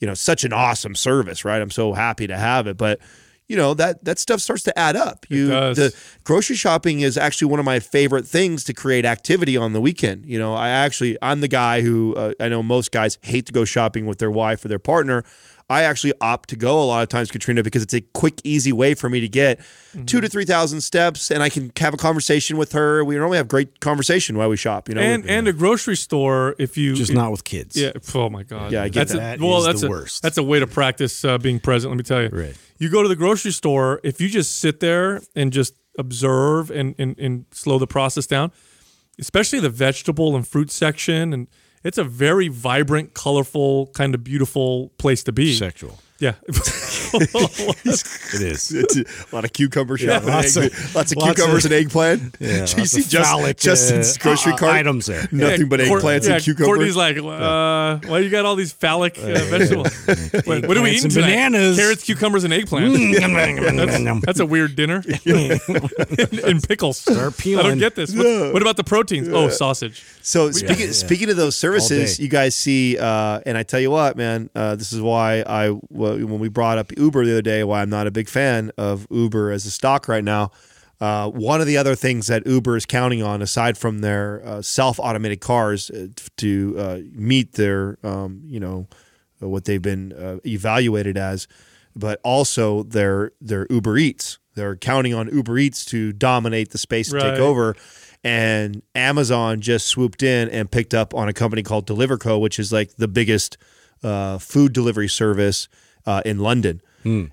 you know, such an awesome service, right? I'm so happy to have it, but you know that that stuff starts to add up. You does. the grocery shopping is actually one of my favorite things to create activity on the weekend. You know, I actually I'm the guy who uh, I know most guys hate to go shopping with their wife or their partner. I actually opt to go a lot of times, Katrina, because it's a quick, easy way for me to get two to three thousand steps, and I can have a conversation with her. We normally have great conversation while we shop. You know, and and a grocery store if you Just if- not with kids. Yeah. Oh my God. Yeah, I get that's that. A, well, That is that's the a, worst. That's a way to practice uh, being present. Let me tell you. Right. You go to the grocery store. If you just sit there and just observe and and, and slow the process down, especially the vegetable and fruit section, and it's a very vibrant, colorful, kind of beautiful place to be. Sexual. Yeah. It is. It's a lot of cucumber shopping, lots egg- of- lots of lots cucumbers of- and eggplant. Yeah, you lots see of just, phallic, Justin's uh, grocery uh, cart. items there. Nothing but Court- eggplants yeah, and cucumbers. Courtney's like, uh, why you got all these phallic uh, vegetables? Wait, what are we eating tonight? bananas. Carrots, cucumbers, and eggplant. That's a weird dinner. and pickles. Start I don't get this. What, what about the proteins? Oh, sausage. So speaking yeah. speaking of those services, you guys see, uh, and I tell you what, man, uh, this is why I well, when we brought up Uber the other day, why I'm not a big fan of Uber as a stock right now. Uh, one of the other things that Uber is counting on, aside from their uh, self automated cars uh, to uh, meet their, um, you know, what they've been uh, evaluated as, but also their their Uber Eats. They're counting on Uber Eats to dominate the space and Right. take over. And Amazon just swooped in and picked up on a company called Deliveroo, which is like the biggest uh, food delivery service uh, in London.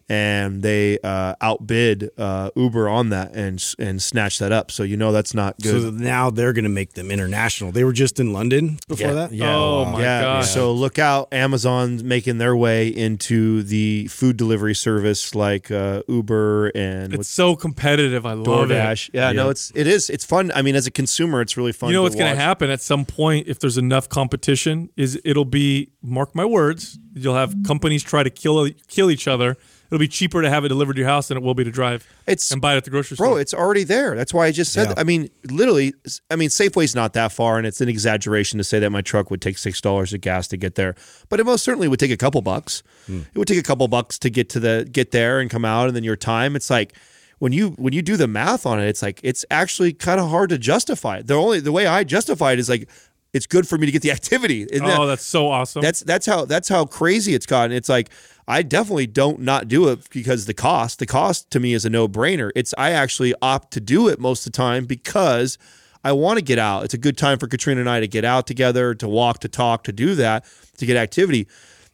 And they uh, outbid uh, Uber on that and and snatched that up. So you know that's not good. So now they're going to make them international. They were just in London before that. Yeah. Oh, my yeah. gosh. So look out, Amazon's making their way into the food delivery service like uh, Uber and It's so competitive. I love DoorDash. it. Yeah, no, it's it is. It's fun. I mean, as a consumer, it's really fun. You know to what's going to happen at some point if there's enough competition is it'll be mark my words you'll have companies try to kill kill each other it'll be cheaper to have it delivered to your house than it will be to drive It's- and buy it at the grocery Bro, store Bro, it's already there. That's why I just said. Yeah. That. I mean, literally. I mean, Safeway's not that far, and it's an exaggeration to say that my truck would take six dollars of gas to get there. But it most certainly would take a couple bucks. Hmm. It would take a couple bucks to get to the get there and come out, and then your time. It's like when you when you do the math on it, it's like it's actually kind of hard to justify. The only the way I justify it is like it's good for me to get the activity. Isn't that- oh that's so awesome that's that's how that's how crazy it's gotten. It's like I definitely don't not do it because the cost. The cost to me is a no brainer. It's I actually opt to do it most of the time because I want to get out. It's a good time for Katrina and I to get out together, to walk, to talk, to do that, to get activity.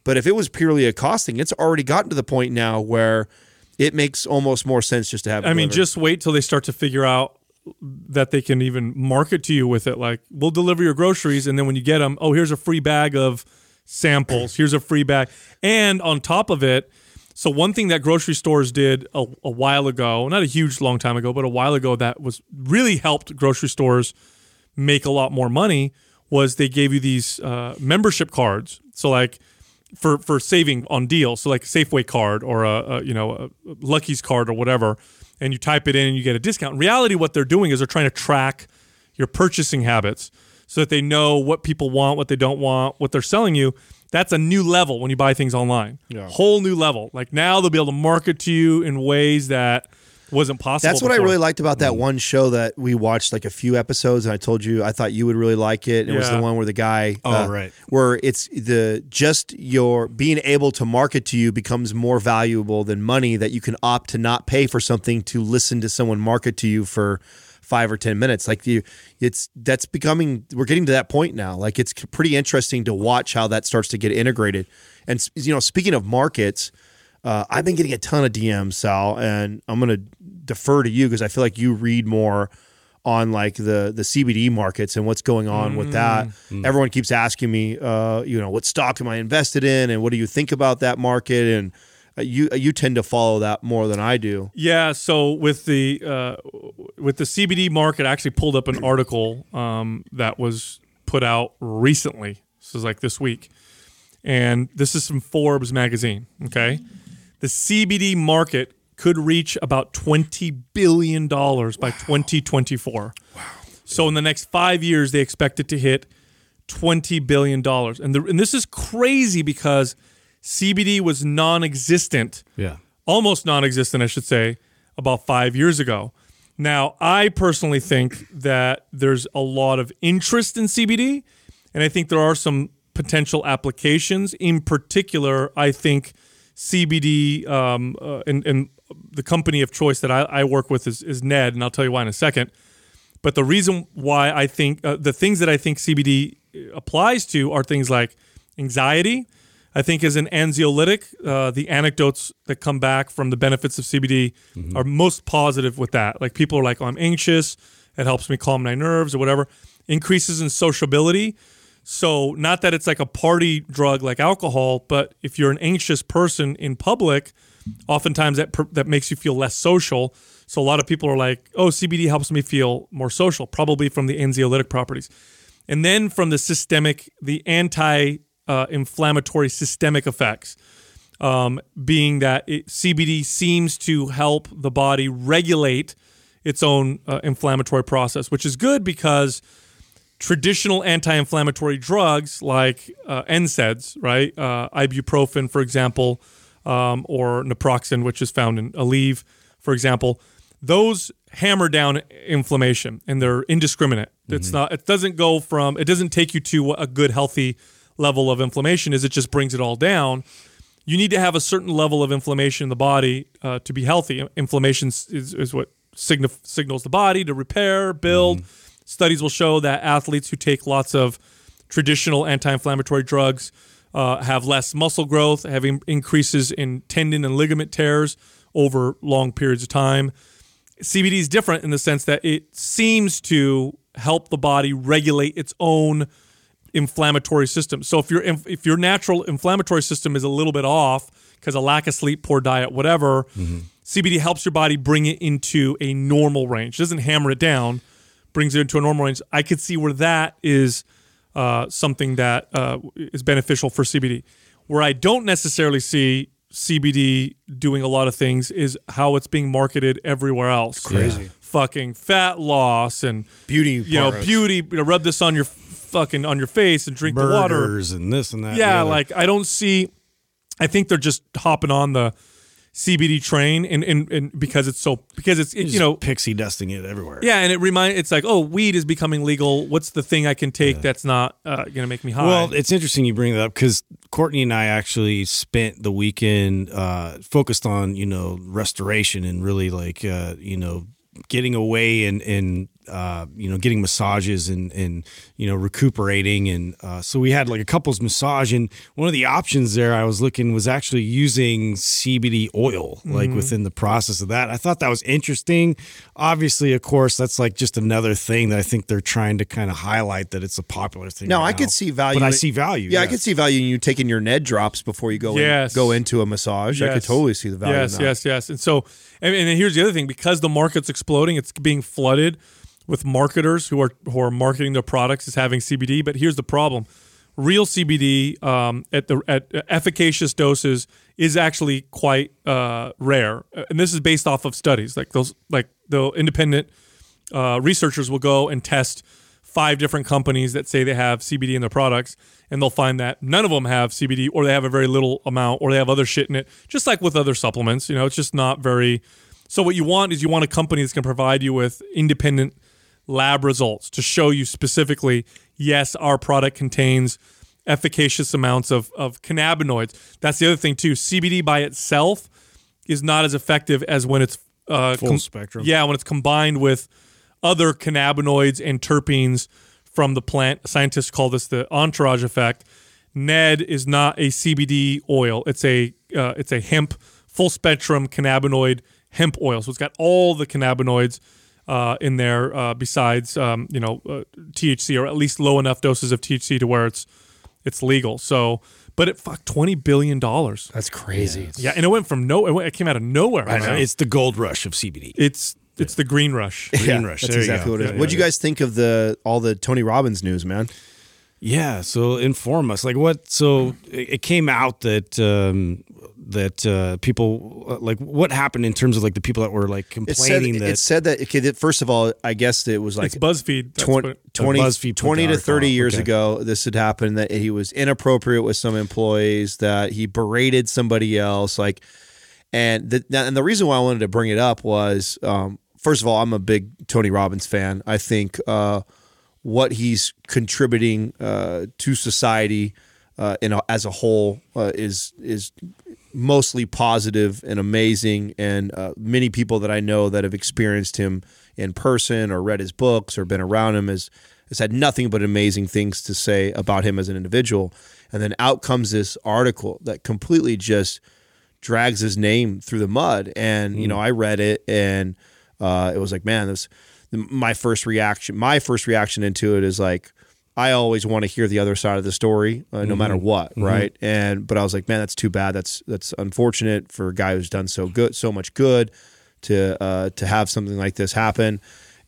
But if it was purely a costing, it's already gotten to the point now where it makes almost more sense just to have. I mean, just wait till they start to figure out that they can even market to you with it. Like, we'll deliver your groceries, and then when you get them, oh, here's a free bag of samples. Here's a free bag, and on top of it. So one thing that grocery stores did a, a while ago, not a huge long time ago, but a while ago, that was really helped grocery stores make a lot more money was they gave you these uh, membership cards. So like for for saving on deals, so like a Safeway card or a, a you know a Lucky's card or whatever, and you type it in and you get a discount. In reality, what they're doing is they're trying to track your purchasing habits so that they know what people want, what they don't want, what they're selling you. That's a new level when you buy things online. Yeah. Whole new level. Like now they'll be able to market to you in ways that wasn't possible. That's what I really liked about that one show that we watched, like a few episodes, and I told you I thought you would really like it. It was the one where the guy, uh, Oh, right. where it's the just your being able to market to you becomes more valuable than money. That you can opt to not pay for something to listen to someone market to you for five or ten minutes. Like you, it's that's becoming. We're getting to that point now. Like it's pretty interesting to watch how that starts to get integrated. And you know, speaking of markets. Uh, I've been getting a ton of DMs, Sal, and I'm going to defer to you because I feel like you read more on like the the CBD markets and what's going on with that. Everyone keeps asking me, uh, you know, what stock am I invested in, and what do you think about that market? And uh, you you tend to follow that more than I do. Yeah, so with the uh, with the CBD market, I actually pulled up an article um, that was put out recently. This is like this week, and this is from Forbes magazine. Okay, the CBD market could reach about twenty billion dollars by twenty twenty four. Wow! So in the next five years, they expect it to hit twenty billion dollars, and the, and this is crazy because CBD was non-existent Yeah. almost non-existent, I should say, about five years ago. Now, I personally think that there's a lot of interest in CBD, and I think there are some potential applications. In particular, I think CBD um, uh, and, and the company of choice that I, I work with is, is Ned, and I'll tell you why in a second. But the reason why I think uh, the things that I think CBD applies to are things like anxiety. I think as an anxiolytic, uh, the anecdotes that come back from the benefits of CBD are most positive with that. Like people are like, oh, I'm anxious. It helps me calm my nerves or whatever. Increases in sociability. So not that it's like a party drug like alcohol, but if you're an anxious person in public, oftentimes that per- that makes you feel less social. So a lot of people are like, "Oh, CBD helps me feel more social," probably from the anxiolytic properties. And then from the systemic, the anti uh, systemic effects, um, being that it, CBD seems to help the body regulate its own uh, inflammatory process, which is good because traditional anti-inflammatory drugs like uh, NSAIDs, right, uh, ibuprofen, for example, um, or naproxen, which is found in Aleve, for example, those hammer down inflammation and they're indiscriminate. It's not. It doesn't go from. It doesn't take you to what a good healthy level of inflammation is. It just brings it all down. You need to have a certain level of inflammation in the body uh, to be healthy. Inflammation is, is what signif- signals the body to repair, build. Studies will show that athletes who take lots of traditional anti-inflammatory drugs uh, have less muscle growth, having increases in tendon and ligament tears over long periods of time. CBD is different in the sense that it seems to help the body regulate its own inflammatory system. So if your if your natural inflammatory system is a little bit off because of lack of sleep, poor diet, whatever, CBD helps your body bring it into a normal range. It doesn't hammer it down, brings it into a normal range. I could see where that is uh, something that uh, is beneficial for CBD. Where I don't necessarily see CBD doing a lot of things is how it's being marketed everywhere else. crazy. Fucking fat loss and Beauty you know, products. beauty. You know, rub this on your fucking on your face and drink the water. And this and that. and Yeah, like I don't see. I think they're just hopping on the CBD train, and and, and because it's so because it's it, you know pixie dusting it everywhere. yeah, and it remind it's like oh weed is becoming legal. What's the thing I can take that's not uh, gonna make me high? Well, it's interesting you bring that up because Courtney and I actually spent the weekend uh, focused on you know restoration and really like uh, you know getting away and and uh, you know getting massages and and you know recuperating and uh, so we had like a couples massage and one of the options there I was looking was actually using CBD oil like within the process of that. I thought that was interesting. Obviously, of course, that's like just another thing that I think they're trying to kind of highlight that it's a popular thing. No, right I could see value. But I see value. Yeah, I could see value in you taking your Ned drops before you go Yes. in, go into a massage. I could totally see the value. Yes, in that. yes, yes. And so, and, and here's the other thing: because the market's exploding, it's being flooded with marketers who are who are marketing their products as having CBD. But here's the problem: real CBD um, at the at efficacious doses is actually quite uh, rare, and this is based off of studies. Like those, like the independent uh, researchers will go and test five different companies that say they have CBD in their products, and they'll find that none of them have CBD, or they have a very little amount, or they have other shit in it. Just like with other supplements, you know, it's just not very. So what you want is you want a company that's going to provide you with independent lab results to show you specifically, yes, our product contains efficacious amounts of, of cannabinoids. That's the other thing too. CBD by itself is not as effective as when it's uh, Full spectrum. Yeah, when it's combined with other cannabinoids and terpenes from the plant. Scientists call this the entourage effect. Ned is not a CBD oil. It's a uh, it's a hemp full spectrum cannabinoid hemp oil. So it's got all the cannabinoids uh, in there uh, besides um, you know uh, THC or at least low enough doses of THC to where it's it's legal. So, but it fuck twenty billion dollars. That's crazy. Yeah, and it went from no. It, went, it came out of nowhere. I know. It's the gold rush of CBD. It's it's the green rush. Green rush. That's There exactly what it is. Yeah, What'd you guys think of the all the Tony Robbins news, man? Yeah. So inform us. Like what? So it it came out that um, that uh, people uh, like what happened in terms of like the people that were like It said, complaining that it said that okay. That first of all, I guess it was like it's BuzzFeed. That's 20, what- 20, BuzzFeed 20 to 30 out. years Okay. ago this had happened that he was inappropriate with some employees that he berated somebody else like and the, and the reason why i wanted to bring it up was um, first of all i'm a big tony robbins fan i think uh, what he's contributing uh, to society uh, in a, as a whole uh, is is mostly positive and amazing. And uh, many people that I know that have experienced him in person or read his books or been around him has has had nothing but amazing things to say about him as an individual. And then out comes this article that completely just drags his name through the mud. And you know, I read it and uh, it was like, man, this. My first reaction, my first reaction into it is like, I always want to hear the other side of the story, uh, no matter what, right? And but I was like, man, that's too bad. That's that's unfortunate for a guy who's done so good, so much good, to uh, to have something like this happen.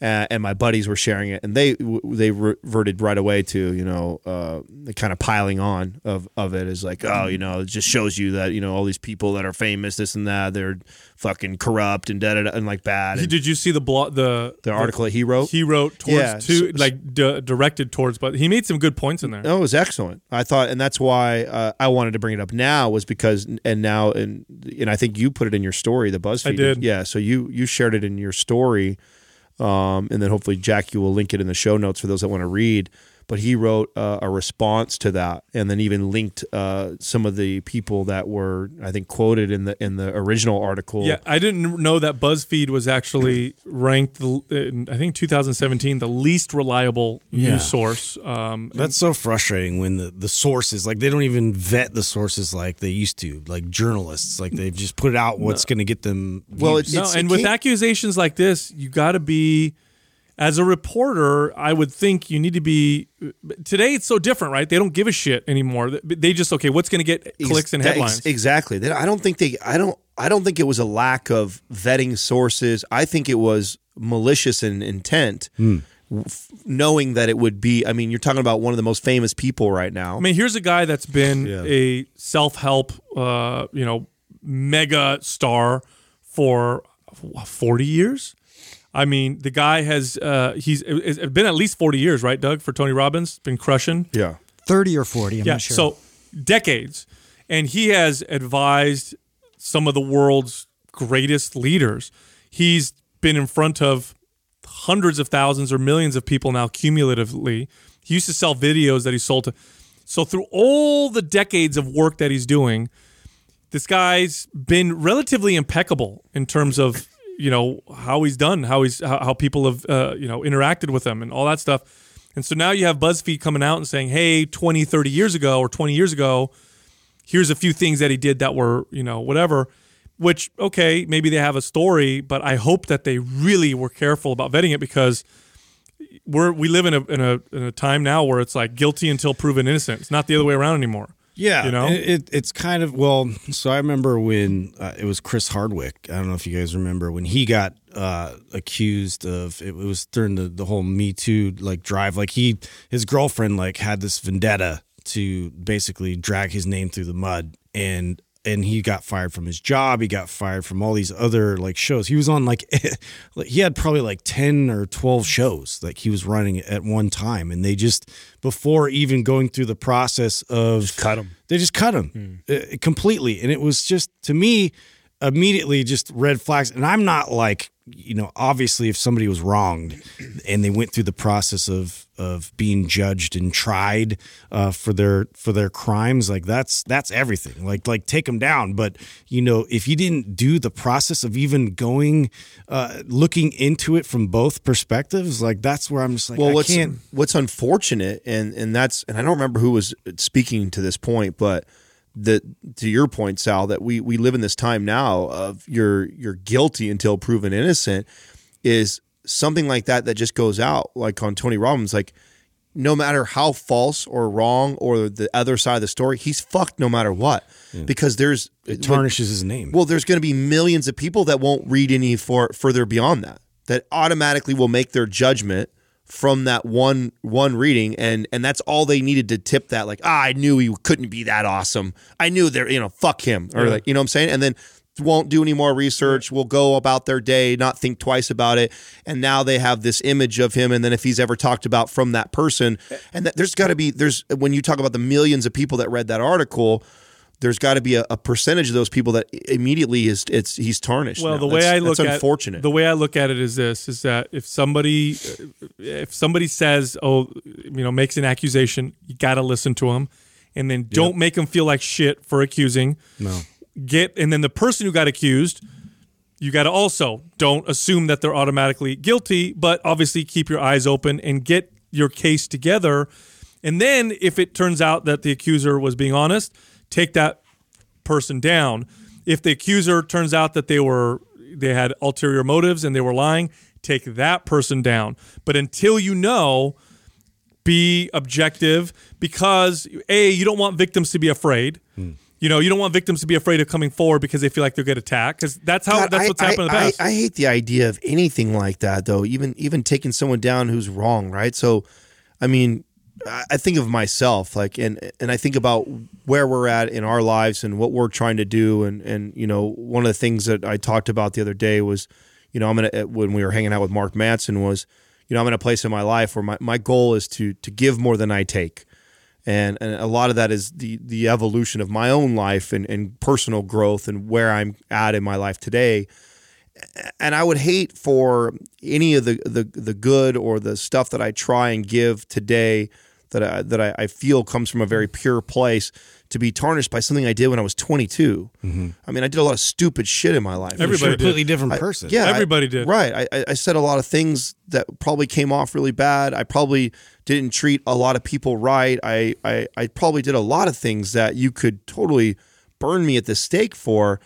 Uh, and my buddies were sharing it, and they they reverted right away to you know uh, the kind of piling on of of it is like oh you know it just shows you that you know all these people that are famous this and that they're fucking corrupt and da da da and like bad. And Did you see the blog? The the article that he wrote, he wrote towards Yeah, to like d- directed towards, but he made some good points in there. No, it was excellent. I thought, and that's why uh, I wanted to bring it up now was because, and now, and and I think you put it in your story, the BuzzFeed. I did. Yeah, so you you shared it in your story, um, and then hopefully Jack, you will link it in the show notes for those that want to read. But he wrote uh, a response to that, and then even linked uh, some of the people that were, I think, quoted in the in the original article. Yeah, I didn't know that BuzzFeed was actually ranked, the- in, I think 2017, the least reliable Yeah. news source. Um, That's so frustrating when the, the sources like they don't even vet the sources like they used to like journalists like they've just put out what's going to get them Well, views. it's- no, it's- and it with accusations like this, you got to be, as a reporter, I would think you need to be. Today, it's so different, right? They don't give a shit anymore. They just okay, what's going to get clicks and that- ex- headlines? exactly. I don't think they. I don't. I don't think it was a lack of vetting sources. I think it was malicious in intent, f- knowing that it would be. I mean, you're talking about one of the most famous people right now. I mean, here's a guy that's been Yeah. a self-help, uh, you know, mega star for 40 years. I mean, the guy has uh, he's it's been at least 40 years, right, Doug? For Tony Robbins, been crushing. yeah. 30 or 40, I'm yeah, not sure. so decades, and he has advised some of the world's greatest leaders. He's been in front of hundreds of thousands or millions of people now cumulatively. He used to sell videos that he sold to. So through all the decades of work that he's doing, this guy's been relatively impeccable in terms of you know how he's done, how he's how, how people have uh, you know interacted with him and all that stuff. And so now you have BuzzFeed coming out and saying, "Hey, 20, 30 years ago or 20 years ago, here's a few things that he did that were, you know, whatever." Which okay, maybe they have a story, but I hope that they really were careful about vetting it because we're we live in a in a in a time now where it's like guilty until proven innocent. It's not the other way around anymore. Yeah, You know? it, it, it's kind of well. So I remember when uh, it was Chris Hardwick. I don't know if you guys remember when he got uh, accused of. It was during the the whole Me Too like drive. Like he, his girlfriend, like had this vendetta to basically drag his name through the mud, and and he got fired from his job. He got fired from all these other like shows. He was on like he had probably like 10 or 12 shows like he was running at one time and they just before even going through the process of cut him. they just cut him uh, completely and it was just to me immediately just red flags and i'm not like you know obviously if somebody was wronged and they went through the process of of being judged and tried uh, for their for their crimes like that's that's everything. Like like take them down. But you know if you didn't do the process of even going uh, looking into it from both perspectives like that's where i'm just like Well, I what's can't what's unfortunate, and and that's, and I don't remember who was speaking to this point, but that to your point, Sal, that we we live in this time now of you're you're guilty until proven innocent, is something like that that just goes out like on Tony Robbins, like. No matter how false or wrong or the other side of the story, he's fucked no matter what. Mm. Because there's it tarnishes his name well, there's going to be millions of people that won't read any for further beyond that. That automatically will make their judgment from that one one reading and and that's all they needed to tip that like ah, I knew he couldn't be that awesome. I knew there you know fuck him or Yeah. like you know what I'm saying and then won't do any more research will go about their day not think twice about it and now they have this image of him and then if he's ever talked about from that person and that, there's got to be there's when you talk about the millions of people that read that article there's got to be a, a percentage of those people that immediately is it's he's tarnished Well, now. the way That's- I look that's at unfortunate the way I look at it is this: is that if somebody, uh, if somebody says, "Oh, you know," makes an accusation, you got to listen to them, and then don't make them feel like shit for accusing. No. Get and then the person who got accused, you got to also don't assume that they're automatically guilty, but obviously keep your eyes open and get your case together. And then if it turns out that the accuser was being honest, take that person down. If the accuser turns out that they were they had ulterior motives and they were lying, take that person down. But until you know, be objective because a you don't want victims to be afraid. Hmm. You know, you don't want victims to be afraid of coming forward because they feel like they'll get attacked. Because that's how God, that's I- what's happened in the I- past. I, I hate the idea of anything like that, though. Even even taking someone down who's wrong, right? So, I mean, I think of myself, like, and and I think about where we're at in our lives and what we're trying to do, and and you know, one of the things that I talked about the other day was, you know, I'm gonna when we were hanging out with Mark Manson was, you know, I'm in a place in my life where my, my goal is to to give more than I take. And, and a lot of that is the the evolution of my own life and, and personal growth and where I'm at in my life today and I would hate for any of the, the the good or the stuff that I try and give today that I, that I, I feel comes from a very pure place to be tarnished by something I did when I was 22. Mm-hmm. I mean, I did a lot of stupid shit in my life. Everybody You're a did. completely different I- person. yeah, I- Everybody did. Right. I, I- I said a lot of things that probably came off really bad. I probably didn't treat a lot of people right. I, I, I probably did a lot of things that you could totally burn me at the stake for.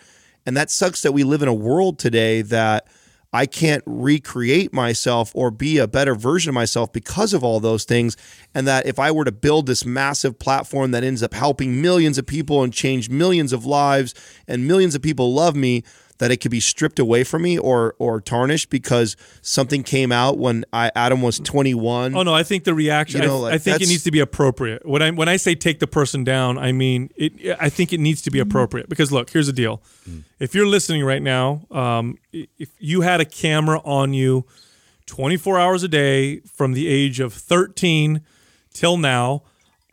And that sucks that we live in a world today that I can't recreate myself or be a better version of myself because of all those things. And that if I were to build this massive platform that ends up helping millions of people and change millions of lives and millions of people love me, that it could be stripped away from me or or tarnished because something came out when I Adam was 21. Oh no, I think the reaction. You know, I, like, I think it needs to be appropriate. When I when I say take the person down, I mean it. I think it needs to be appropriate because look, here's the deal. If you're listening right now, um, if you had a camera on you, 24 hours a day from the age of 13 till now,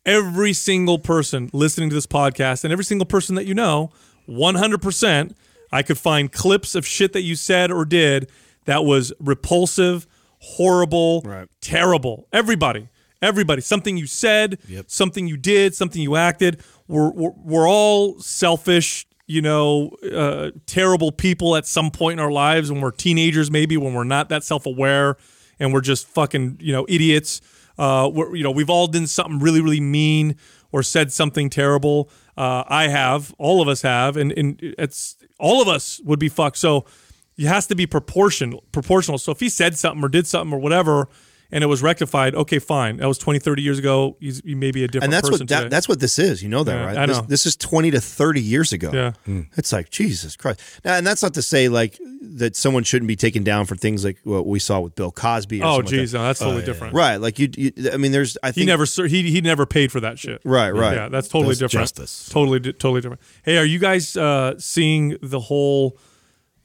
every single person listening to this podcast and every single person that you know, 100%, I could find clips of shit that you said or did that was repulsive, horrible, Right. terrible. Everybody, everybody, something you said, something you did, something you acted. We're, we're, we're all selfish, you know, uh, terrible people at some point in our lives when we're teenagers, maybe when we're not that self aware and we're just fucking, you know, idiots. Uh, we're, you know, we've all done something really, really mean or said something terrible. Uh, I have, all of us have, and, and it's all of us would be fucked. So it has to be proportional. Proportional. So if he said something or did something or whatever, and it was rectified, okay, fine. That was 20, 30 years ago. He's, he may be a different and that's person what that, today. that's what this is. You know that, Yeah, right? I This, know. this is 20 to 30 years ago. Yeah. It's like Jesus Christ. Now, and that's not to say like that someone shouldn't be taken down for things like what we saw with Bill Cosby. Or oh, something like that. no, that's totally different. Right. Like you, you. I mean, there's. I think He never he he never paid for that shit. Right, right. Yeah, that's totally That's different. justice. Totally, totally different. Hey, are you guys uh, seeing the whole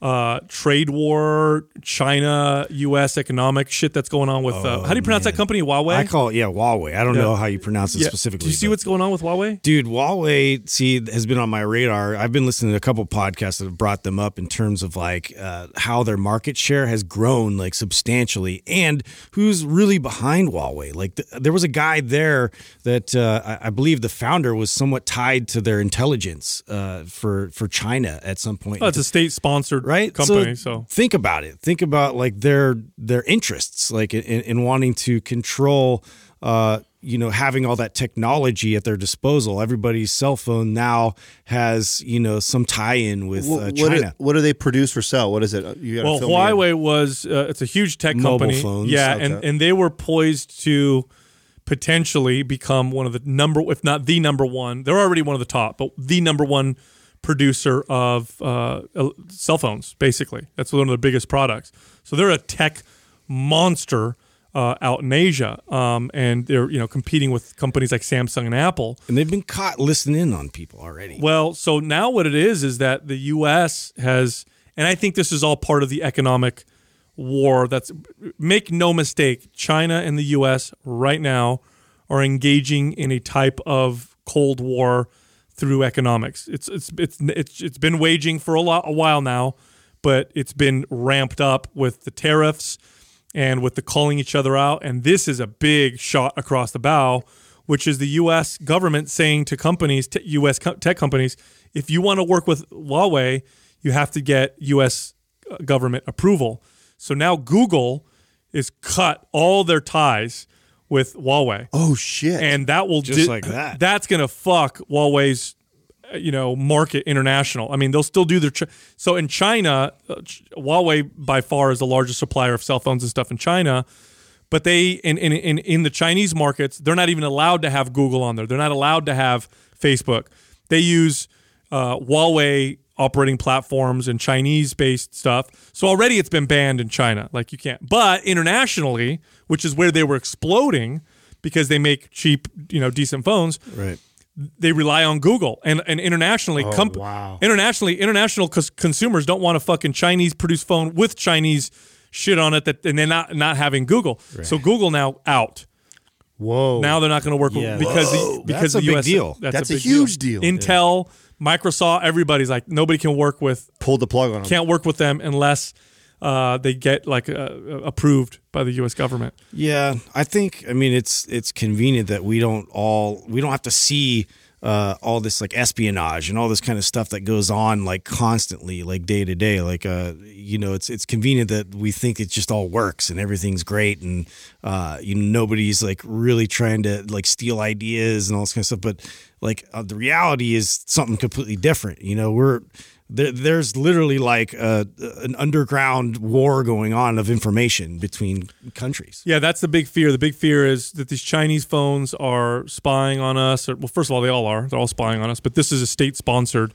uh, trade war, China, U.S. economic shit that's going on with? uh, how do you pronounce that company? Huawei. I call it yeah Huawei. I don't Yeah. know how you pronounce it Yeah. specifically. Do you see what's going on with Huawei? Dude, Huawei, see, has been on my radar. I've been listening to a couple podcasts that have brought them up in terms of like uh, how their market share has grown like substantially and who's really behind Huawei. Like, th- there was a guy there that uh, I-, I believe the founder was somewhat tied to their intelligence uh, for for China at some point. Oh, it's a state-sponsored right company. So, think about it think about like their their interests like in, in wanting to control uh you know having all that technology at their disposal everybody's cell phone now has you know some tie-in with Wh- uh, what, china do, what do they produce or sell What is it? You well, fill me in. Huawei was uh, it's a huge tech Mobile company. phones, yeah, okay. and and they were poised to potentially become one of the number, if not the number one. They're already one of the top, but the number one producer of uh, cell phones. Basically, that's one of the biggest products. So they're a tech monster. uh, out in Asia, um, and they're you know competing with companies like Samsung and Apple. And they've been caught listening in on people already. Well, so now what it is is that the U.S. has, and I think this is all part of the economic war. That's make no mistake, China and the U.S. right now are engaging in a type of cold war through economics. It's it's it's it's it's been waging for a lot a while now, but it's been ramped up with the tariffs and with the calling each other out. And this is a big shot across the bow, which is the U.S. government saying to companies, t- U.S. co- tech companies, if you want to work with Huawei, you have to get U.S. Uh, government approval. So now Google is cut all their ties with Huawei Oh shit! and that will Just like that. That's gonna fuck Huawei's, uh, you know, market international. I mean, they'll still do their. Ch- so in China, uh, Ch- Huawei by far is the largest supplier of cell phones and stuff in China. But they in in in, in the Chinese markets, they're not even allowed to have Google on there. They're not allowed to have Facebook. They use uh, Huawei operating platforms and Chinese based stuff. So already it's been banned in China. Like you can't. But internationally, which is where they were exploding because they make cheap, you know, decent phones, right. they rely on Google. And and internationally, oh, comp- wow. internationally, international cons- consumers don't want a fucking Chinese produced phone with Chinese shit on it that and they're not not having Google. So Google now out. Whoa! Now they're not going to work Yeah, with, because the, because That's a the big US deal. That's a big huge deal. Intel, Microsoft, everybody's like nobody can work with pulled the plug on them. can't work with them unless uh, they get like uh, approved by the U.S. government. Yeah, I think. I mean, it's it's convenient that we don't all we don't have to see uh, all this like espionage and all this kind of stuff that goes on like constantly, like day to day. Like, uh, you know, it's it's convenient that we think it just all works and everything's great, and uh, you know, nobody's like really trying to like steal ideas and all this kind of stuff. But like, uh, the reality is something completely different. You know, we're there, there's literally like a, an underground war going on of information between countries. Yeah, that's the big fear. The big fear is that these Chinese phones are spying on us. Or, well, first of all, they all are. They're all spying on us. But this is a state-sponsored,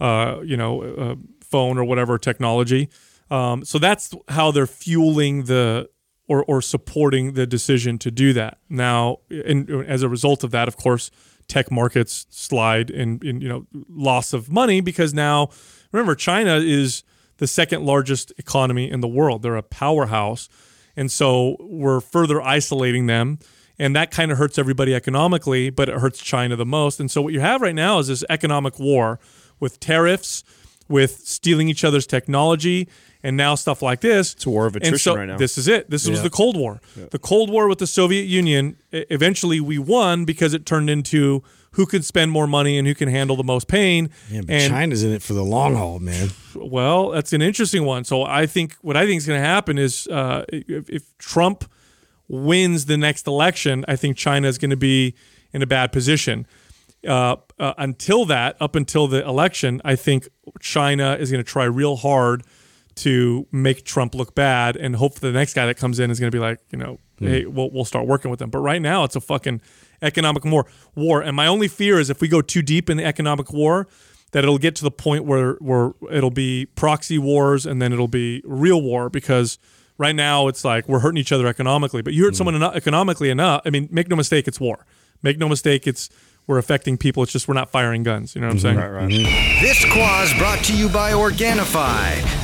uh, you know, uh, phone or whatever technology. Um, so that's how they're fueling the or or supporting the decision to do that. Now, and as a result of that, of course, tech markets slide in, in you know loss of money because now remember China is the second largest economy in the world. They're a powerhouse. And so we're further isolating them. And that kind of hurts everybody economically, but it hurts China the most. And so what you have right now is this economic war with tariffs, with stealing each other's technology, and now stuff like this. It's a war of attrition so right now. This is it. This was the Cold War. The Cold War with the Soviet Union, eventually we won because it turned into who can spend more money and who can handle the most pain. Yeah, but and China's in it for the long haul, man. well, that's an interesting one. So I think what I think is going to happen is uh, if, if Trump wins the next election, I think China is going to be in a bad position. Uh, uh, until that, up until the election, I think China is going to try real hard to make Trump look bad, and hope the next guy that comes in is going to be like, you know, hmm. hey, we'll, we'll start working with them. But right now, it's a fucking economic war. War, and my only fear is if we go too deep in the economic war, that it'll get to the point where where it'll be proxy wars, and then it'll be real war because. Right now, it's like we're hurting each other economically, but you hurt hmm. someone eno- economically enough. I mean, make no mistake, it's war. Make no mistake, it's we're affecting people. It's just we're not firing guns. You know what I'm mm-hmm. saying? Right, right. Mm-hmm. This quaz brought to you by Organifi.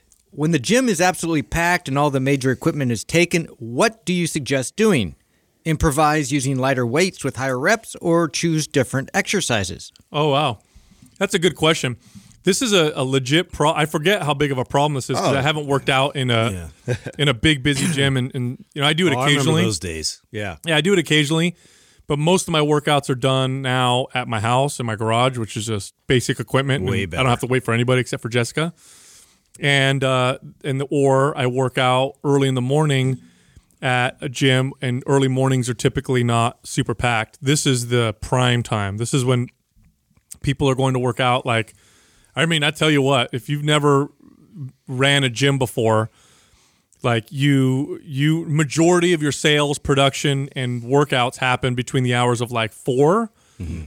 When the gym is absolutely packed and all the major equipment is taken, what do you suggest doing? Improvise using lighter weights with higher reps or choose different exercises? Oh wow, that's a good question. This is a, a legit pro. I forget how big of a problem this is because I oh. haven't worked out in a in a big busy gym, and, and you know I do it Oh, I remember occasionally. those days. Yeah. Yeah, I do it occasionally, but most of my workouts are done now at my house in my garage, which is just basic equipment. Way and I better. don't have to wait for anybody except for Jessica. And uh, and or I work out early in the morning at a gym and early mornings are typically not super packed. This is the prime time. This is when people are going to work out. Like, I mean, I tell you what, if you've never ran a gym before, like you, you majority of your sales, production, and workouts happen between the hours of like 4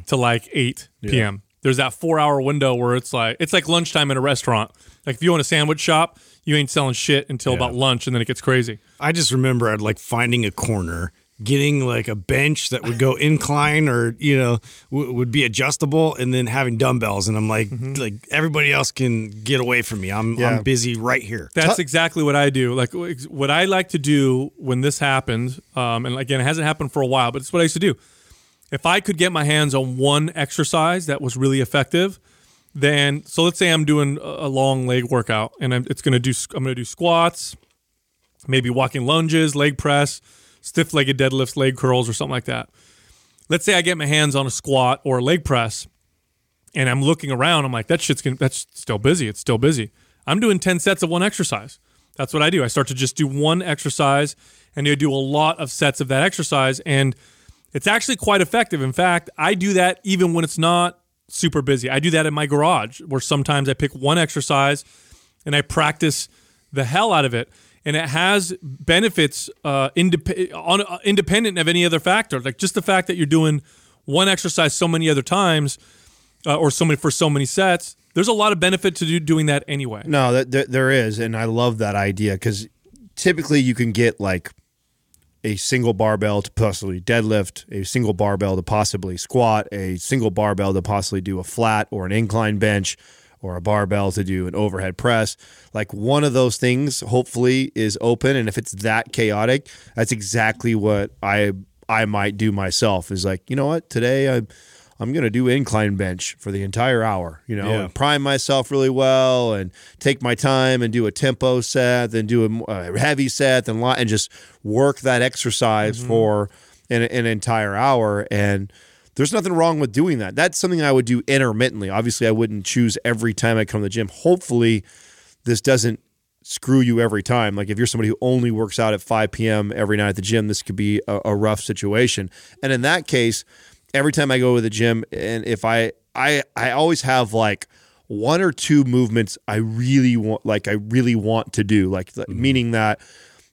to like eight p.m. There's that four hour window where it's like it's like lunchtime in a restaurant. Like if you own a sandwich shop, you ain't selling shit until about lunch, and then it gets crazy. I just remember I'd like finding a corner, getting like a bench that would go incline or you know w- would be adjustable, and then having dumbbells. And I'm like, like everybody else can get away from me. I'm Yeah. I'm busy right here. That's exactly what I do. Like what I like to do when this happens, um, and again, it hasn't happened for a while, but it's what I used to do. If I could get my hands on one exercise that was really effective, then so let's say I'm doing a long leg workout, and I'm, it's going to do. I'm going to do squats, maybe walking lunges, leg press, stiff legged deadlifts, leg curls, or something like that. Let's say I get my hands on a squat or a leg press, and I'm looking around. I'm like, that shit's gonna, that's still busy. It's still busy. I'm doing 10 sets of one exercise. That's what I do. I start to just do one exercise and I do a lot of sets of that exercise. And it's actually quite effective. In fact, I do that even when it's not super busy. I do that in my garage where sometimes I pick one exercise and I practice the hell out of it. And it has benefits uh, indep- on, uh, independent of any other factor. Like just the fact that you're doing one exercise so many other times uh, or so many for so many sets. There's a lot of benefit to do, doing that anyway. No, there, there is, and I love that idea because typically you can get like a single barbell to possibly deadlift, a single barbell to possibly squat, a single barbell to possibly do a flat or an incline bench, or a barbell to do an overhead press. Like one of those things, hopefully, is open, and if it's that chaotic, that's exactly what I I might do myself. Is like, you know what, today I. I'm going to do incline bench for the entire hour, you know, Yeah. and prime myself really well and take my time and do a tempo set, then do a, uh, heavy set, then and just work that exercise mm-hmm. for an, an entire hour. And there's nothing wrong with doing that. That's something I would do intermittently. Obviously, I wouldn't choose every time I come to the gym. Hopefully, this doesn't screw you every time. Like if you're somebody who only works out at 5 p.m. every night at the gym, this could be a, a rough situation. And in that case, every time I go to the gym, and if I I I always have like one or two movements I really want, like I really want to do, like meaning that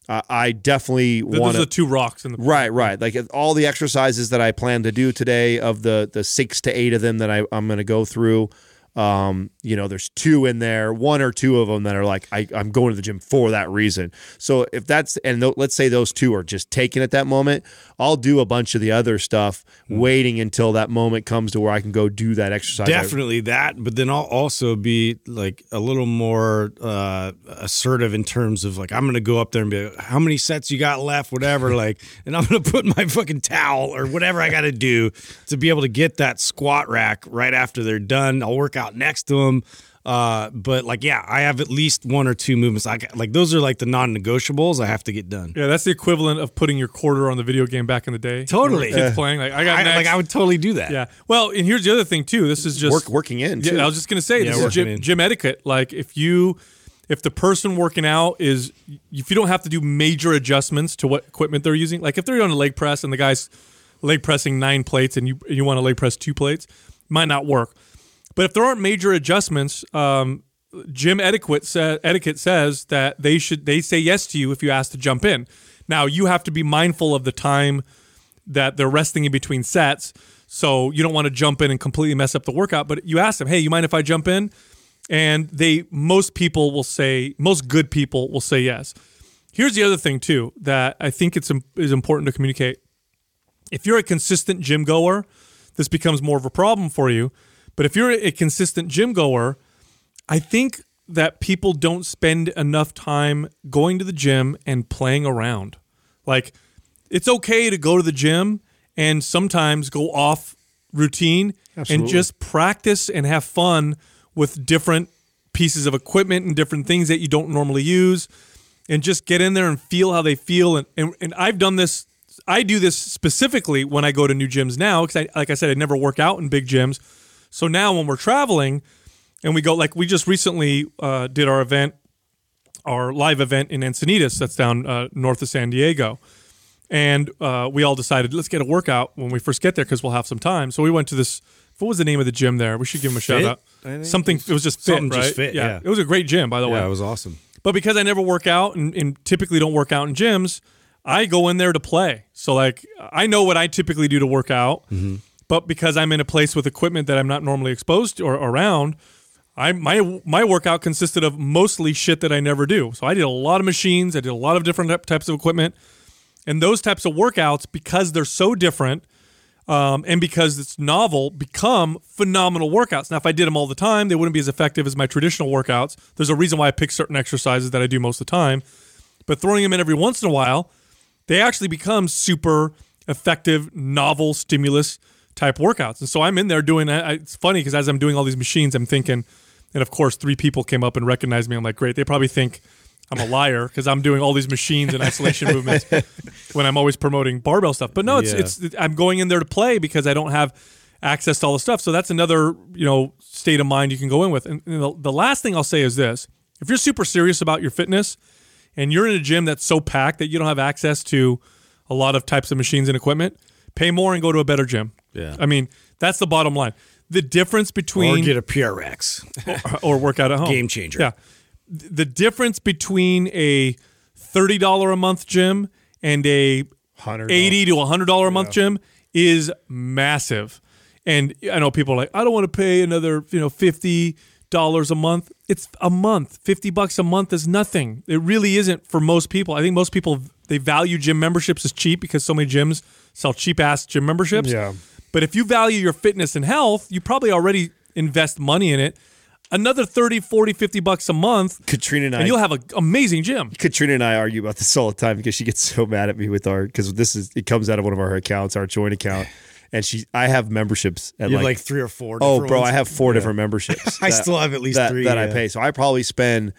uh, I definitely want the two rocks in the Right, right. Like all the exercises that I plan to do today, of the the six to eight of them that I, I'm going to go through, um, you know, there's two in there, one or two of them that are like I, I'm going to the gym for that reason. So if that's and th- let's say those two are just taken at that moment, I'll do a bunch of the other stuff, waiting until that moment comes to where I can go do that exercise. Definitely that, but then I'll also be like a little more uh, assertive in terms of like I'm gonna go up there and be like, how many sets you got left, whatever, like, and I'm gonna put my fucking towel or whatever I got to do to be able to get that squat rack right after they're done. I'll work out next to them. Uh, but like, yeah, I have at least one or two movements. I got- like those are like the non-negotiables I have to get done. Yeah, that's the equivalent of putting your quarter on the video game back in the day. Totally. When Kids playing like I got I, next. like I would totally do that. yeah. Well, and here's the other thing too. This is just Work working in. Too. Yeah, I was just gonna say Yeah, this is gym, gym etiquette. Like if you, if the person working out is, if you don't have to do major adjustments to what equipment they're using. Like if they're on a leg press and the guy's leg pressing nine plates and you you want to leg press two plates, might not work. But if there aren't major adjustments, um, gym etiquette sa- etiquette says that they should they say yes to you if you ask to jump in. Now you have to be mindful of the time that they're resting in between sets. So you don't want to jump in and completely mess up the workout. But you ask them, hey, you mind if I jump in? And they most people will say, most good people will say yes. Here's the other thing too that I think it's is important to communicate. If you're a consistent gym goer, this becomes more of a problem for you. But if you're a consistent gym goer, I think that people don't spend enough time going to the gym and playing around. Like, it's okay to go to the gym and sometimes go off routine and just practice and have fun with different pieces of equipment and different things that you don't normally use and just get in there and feel how they feel. And, and, and I've done this, I do this specifically when I go to new gyms now because, I, like I said, I never work out in big gyms. So now when we're traveling and we go, like we just recently uh, did our event our live event in Encinitas, that's down uh, north of San Diego. And uh, we all decided let's get a workout when we first get there because we'll have some time. So we went to this. What was the name of the gym there? We should give him a shout Fit, out. Something. It was just fit, Something right? just fit, yeah. it was a great gym, by the way. Yeah, it was awesome. But because I never work out and, and typically don't work out in gyms, I go in there to play. So like I know what I typically do to work out, but because I'm in a place with equipment that I'm not normally exposed to or around, I my my workout consisted of mostly shit that I never do. So I did a lot of machines, I did a lot of different types of equipment, and those types of workouts because they're so different. Um, and because it's novel, become phenomenal workouts. Now, if I did them all the time, they wouldn't be as effective as my traditional workouts. There's a reason why I pick certain exercises that I do most of the time, but throwing them in every once in a while, they actually become super effective, novel stimulus type workouts. And so I'm in there doing. I- It's funny because as I'm doing all these machines, I'm thinking, and of course, three people came up and recognized me. I'm like, great. They probably think I'm a liar because I'm doing all these machines and isolation movements when I'm always promoting barbell stuff. But no, it's Yeah. it's I'm going in there to play because I don't have access to all the stuff. So that's another you know state of mind you can go in with. And, and the, the last thing I'll say is this: if you're super serious about your fitness and you're in a gym that's so packed that you don't have access to a lot of types of machines and equipment, pay more and go to a better gym. Yeah. I mean that's the bottom line. The difference between Or get a PRX. or work out at home. Game changer. Yeah. The difference between a thirty dollar a month gym and a $100. eighty to hundred dollar a month gym is massive. And I know people are like, I don't want to pay another, you know, fifty dollars a month. It's a month. Fifty bucks a month is nothing. It really isn't for most people. I think most people they value gym memberships as cheap because so many gyms sell cheap ass gym memberships. Yeah. But if you value your fitness and health, you probably already invest money in it. Another 30, 40, 50 bucks a month, Katrina and I and you'll have an amazing gym. Katrina and I argue about this all the time because she gets so mad at me with our because this is it comes out of one of our accounts, our joint account, and she I have memberships at You have like, like three or four. oh bro, ones. I have four Yeah. different memberships. I that- still have at least that, three, that I pay. So I probably spend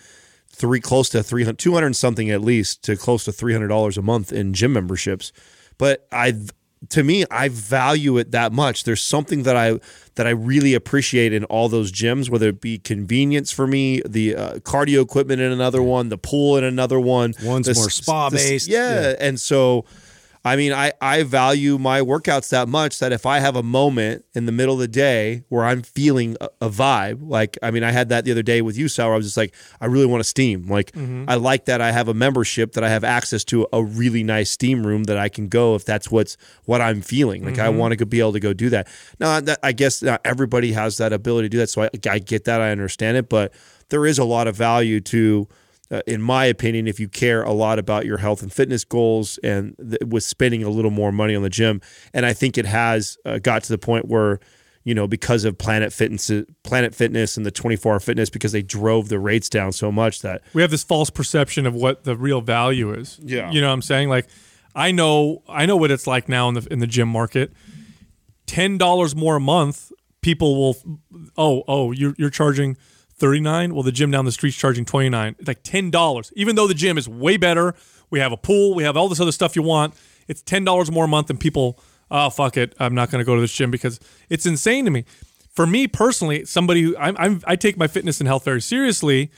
three close to 300 200 something at least to close to three hundred dollars a month in gym memberships. But I to me, I value it that much. There's something that I that I really appreciate in all those gyms, whether it be convenience for me, the uh, cardio equipment in another one, the pool in another one. One's the more spa-based. the Yeah. Yeah. and so. I mean, I, I value my workouts that much that if I have a moment in the middle of the day where I'm feeling a, a vibe, like, I mean, I had that the other day with you, Sal, where I was just like, I really want to steam. Like, mm-hmm. I like that I have a membership that I have access to a really nice steam room that I can go if that's what's what I'm feeling. Like, I mm-hmm. want to be able to go do that. Now, that, I guess not everybody has that ability to do that. So I, I get that. I understand it. But there is a lot of value to, uh, in my opinion, if you care a lot about your health and fitness goals and th- with spending a little more money on the gym. And I think it has uh, got to the point where, you know, because of Planet Fitness, Planet Fitness and the 24 hour fitness, because they drove the rates down so much that we have this false perception of what the real value is. Yeah. You know what I'm saying? Like I know I know what it's like now in the in the gym market. Ten dollars more a month, people will oh, oh, you're you're charging thirty nine? Well the gym down the street's charging twenty nine. It's like ten dollars. Even though the gym is way better, we have a pool, we have all this other stuff you want. It's ten dollars more a month and people, oh fuck it, I'm not gonna go to this gym because it's insane to me. For me personally, somebody who I'm, I'm I take my fitness and health very seriously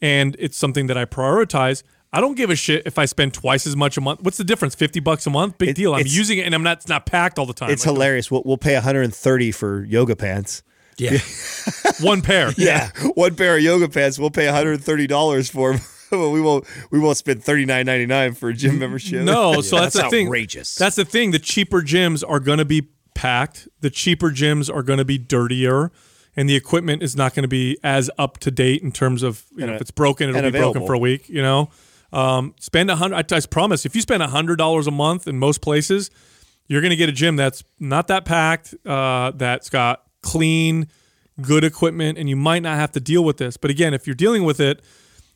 and it's something that I prioritize. I don't give a shit if I spend twice as much a month. What's the difference? Fifty bucks a month, big It- deal. I'm using it, and I'm not. It's not packed all the time. it's Like, hilarious. We'll, we'll pay 130 for yoga pants. Yeah. one pair. Yeah, one pair of yoga pants. We'll pay 130 dollars for. 'em. we won't. We won't spend 39.99 for a gym membership. No, so that's, that's the thing. outrageous. That's the thing. The cheaper gyms are going to be packed. The cheaper gyms are going to be dirtier, and the equipment is not going to be as up to date in terms of you know And, if it's broken, it'll and be broken for a week. You know, um, spend a hundred. I, I promise, if you spend a hundred dollars a month in most places, you're going to get a gym that's not that packed, uh, that's got clean, good equipment, and you might not have to deal with this. But again, if you're dealing with it,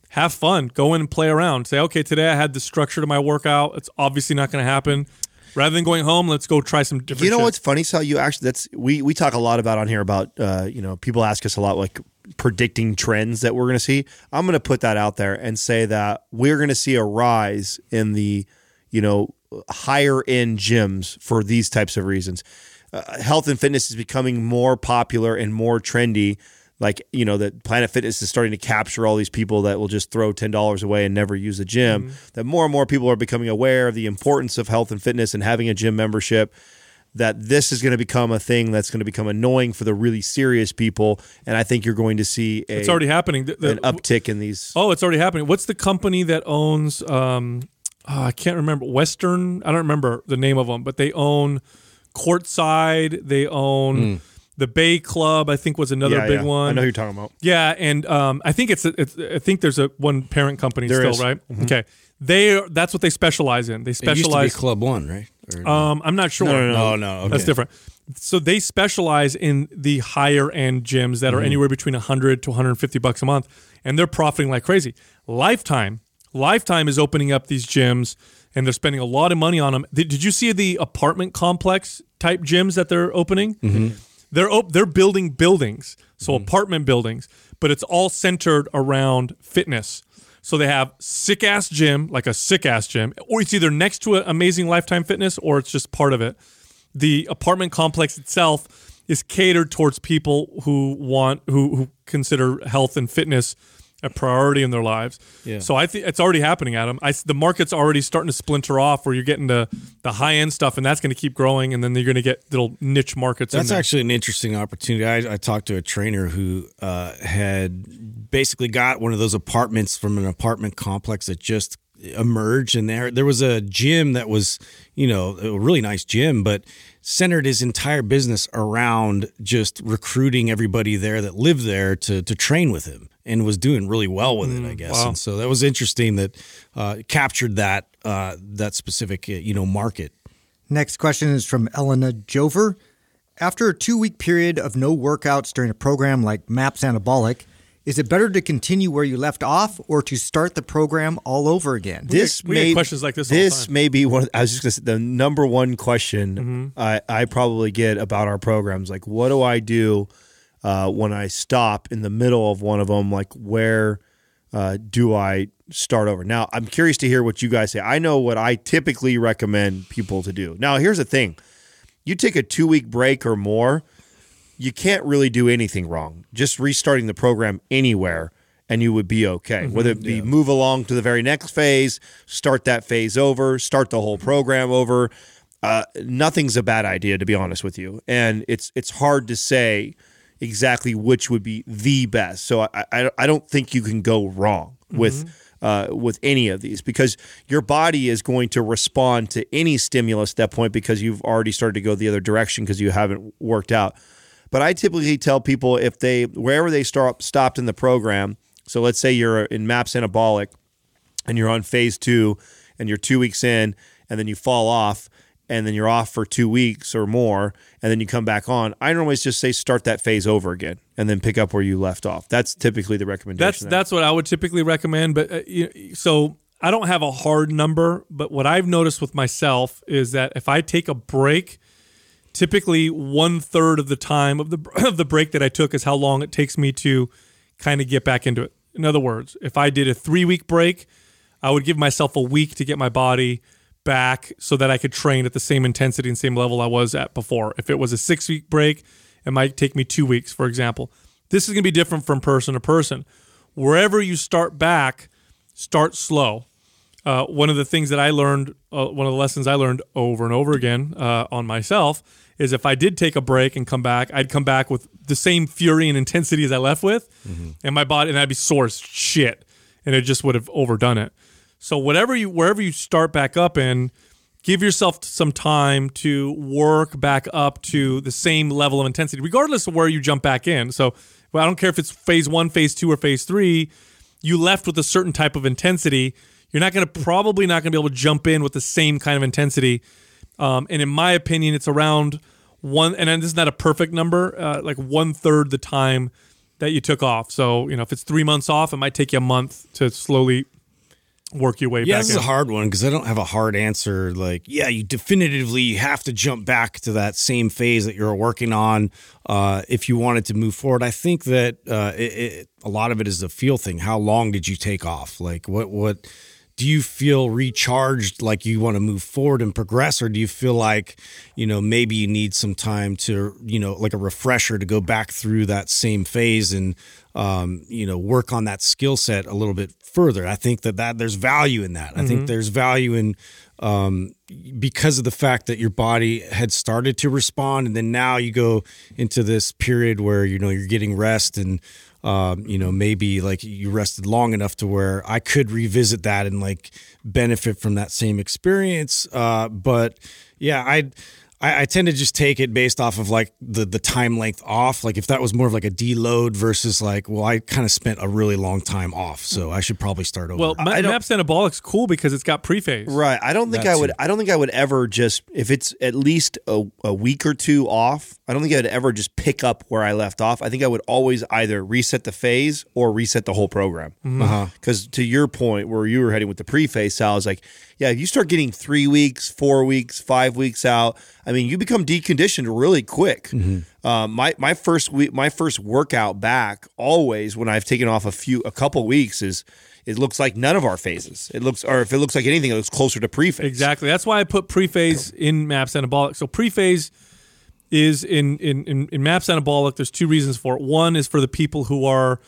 have fun. Go in and play around. Say, okay, today I had the structure to my workout. It's obviously not going to happen. Rather than going home, let's go try some different. You know shit. what's funny? So you actually that's we we talk a lot about on here about uh, you know people ask us a lot like predicting trends that we're going to see. I'm going to put that out there and say that we're going to see a rise in the you know higher end gyms for these types of reasons. Uh, health and fitness is becoming more popular and more trendy like you know that Planet Fitness is starting to capture all these people that will just throw ten dollars away and never use a gym. Mm-hmm. That more and more people are becoming aware of the importance of health and fitness and having a gym membership. That this is going to become a thing that's going to become annoying for the really serious people, and I think you're going to see a, It's already happening. The- the- an uptick in these. Oh, it's already happening. What's the company that owns? Um, oh, I can't remember. Western. I don't remember the name of them, but they own Courtside. They own the Bay Club. I think was another. Yeah, big yeah. one. I know who you're talking about. Yeah, and um, I think it's, it's I think there's a one parent company There still, is. Mm-hmm. right? Okay, they are, that's what they specialize in. They It used to be specialize. Club One, right? Or- Um, I'm not sure. no, no. Okay. That's different. So they specialize in the higher end gyms that are Mm-hmm. anywhere between 100 to 150 bucks a month, and they're profiting like crazy. Lifetime, Lifetime is opening up these gyms, and they're spending a lot of money on them. Did, you see the apartment complex type gyms that they're opening? Mm-hmm. They're op- they're building buildings, so apartment buildings, but it's all centered around fitness. So they have sick ass gym, like a sick ass gym, or it's either next to an amazing Lifetime Fitness or it's just part of it. The apartment complex itself is catered towards people who want who who consider health and fitness a priority in their lives. Yeah. So I think it's already happening, Adam. I the market's already starting to splinter off, where you're getting the the high end stuff, and that's going to keep growing, and then you're going to get little niche markets. That's actually an interesting opportunity. I, I talked to a trainer who uh, had basically got one of those apartments from an apartment complex that just emerged, and there there was a gym that was, you know, a really nice gym, but centered his entire business around just recruiting everybody there that lived there to to train with him, and was doing really well with it, I guess. wow. And so that was interesting that uh, captured that uh, that specific uh, you know market. Next question is from Elena Jover. After a two week period of no workouts during a program like MAPS Anabolic, is it better to continue where you left off or to start the program all over again? this we get may, questions like this all the This time. may be one. Of, I was just gonna say the number one question Mm-hmm. I, I probably get about our programs. Like, what do I do uh, when I stop in the middle of one of them? Like, where uh, do I start over? Now, I'm curious to hear what you guys say. I know what I typically recommend people to do. Now, here's the thing: you take a two week break or more, you can't really do anything wrong. Just restarting the program anywhere and you would be okay. Whether it be move along to the very next phase, start that phase over, start the whole program over. Uh, nothing's a bad idea, to be honest with you. And it's it's hard to say exactly which would be the best. So I I, I don't think you can go wrong with uh, with any of these because your body is going to respond to any stimulus at that point because you've already started to go the other direction because you haven't worked out. But I typically tell people if they wherever they start stopped in the program. So let's say you're in MAPS Anabolic and you're on phase two and you're two weeks in and then you fall off and then you're off for two weeks or more and then you come back on i normally just say start that phase over again and then pick up where you left off that's typically the recommendation That's that's what I would typically recommend. But uh, you, so I don't have a hard number, but what I've noticed with myself is that if I take a break, typically one third of the time of the of the break that I took is how long it takes me to kind of get back into it. In other words, if I did a three week break, I would give myself a week to get my body back so that I could train at the same intensity and same level I was at before. If it was a six week break, it might take me two weeks, for example. This is going to be different from person to person. Wherever you start back, start slow. Uh, one of the things that I learned, uh, one of the lessons I learned over and over again uh, on myself is if I did take a break and come back, I'd come back with the same fury and intensity as I left with, mm-hmm. and my body, and I'd be sore as shit, and it just would have overdone it. So whatever you, wherever you start back up in, give yourself some time to work back up to the same level of intensity, regardless of where you jump back in. So well, I don't care if it's phase one, phase two, or phase three. You left with a certain type of intensity. You're not going to probably not going to be able to jump in with the same kind of intensity. Um, and in my opinion, it's around one. And this is not a perfect number, uh, like one third the time that you took off. So you know, if it's three months off, it might take you a month to slowly work your way Yeah, back this in. is a hard one because I don't have a hard answer. Like, yeah, you definitively have to jump back to that same phase that you're working on uh, if you wanted to move forward. I think that uh, it, it, a lot of it is a feel thing. How long did you take off? Like, what what do you feel recharged like you want to move forward and progress or do you feel like you know maybe you need some time to you know like a refresher to go back through that same phase and um, you know work on that skill set a little bit further. I think that that there's value in that. I think there's value in um, because of the fact that your body had started to respond and then now you go into this period where you know you're getting rest and um, you know maybe like you rested long enough to where i could revisit that and like benefit from that same experience. Uh, but yeah i I, I tend to just take it based off of like the the time length off. Like if that was more of like a deload versus like, well, I kind of spent a really long time off, so I should probably start over. Well, Ma- I Maps Anabolic's cool because it's got prephase. Right. I don't think That I would. too. I don't think I would ever just if it's at least a, a week or two off. I don't think I'd ever just pick up where I left off. I think I would always either reset the phase or reset the whole program. Uh-huh. Because to your point, where you were heading with the pre-phase, Sal, is like, yeah, if you start getting three weeks, four weeks, five weeks out, I mean, you become deconditioned really quick. Mm-hmm. Uh, my my first week, my first workout back, always when I've taken off a few, a couple weeks, is it looks like none of our phases. It looks, or if it looks like anything, it looks closer to pre-phase. Exactly. That's why I put prephase in Maps Anabolic. So prephase is in in in, in Maps Anabolic. There's two reasons for it. One is for the people who are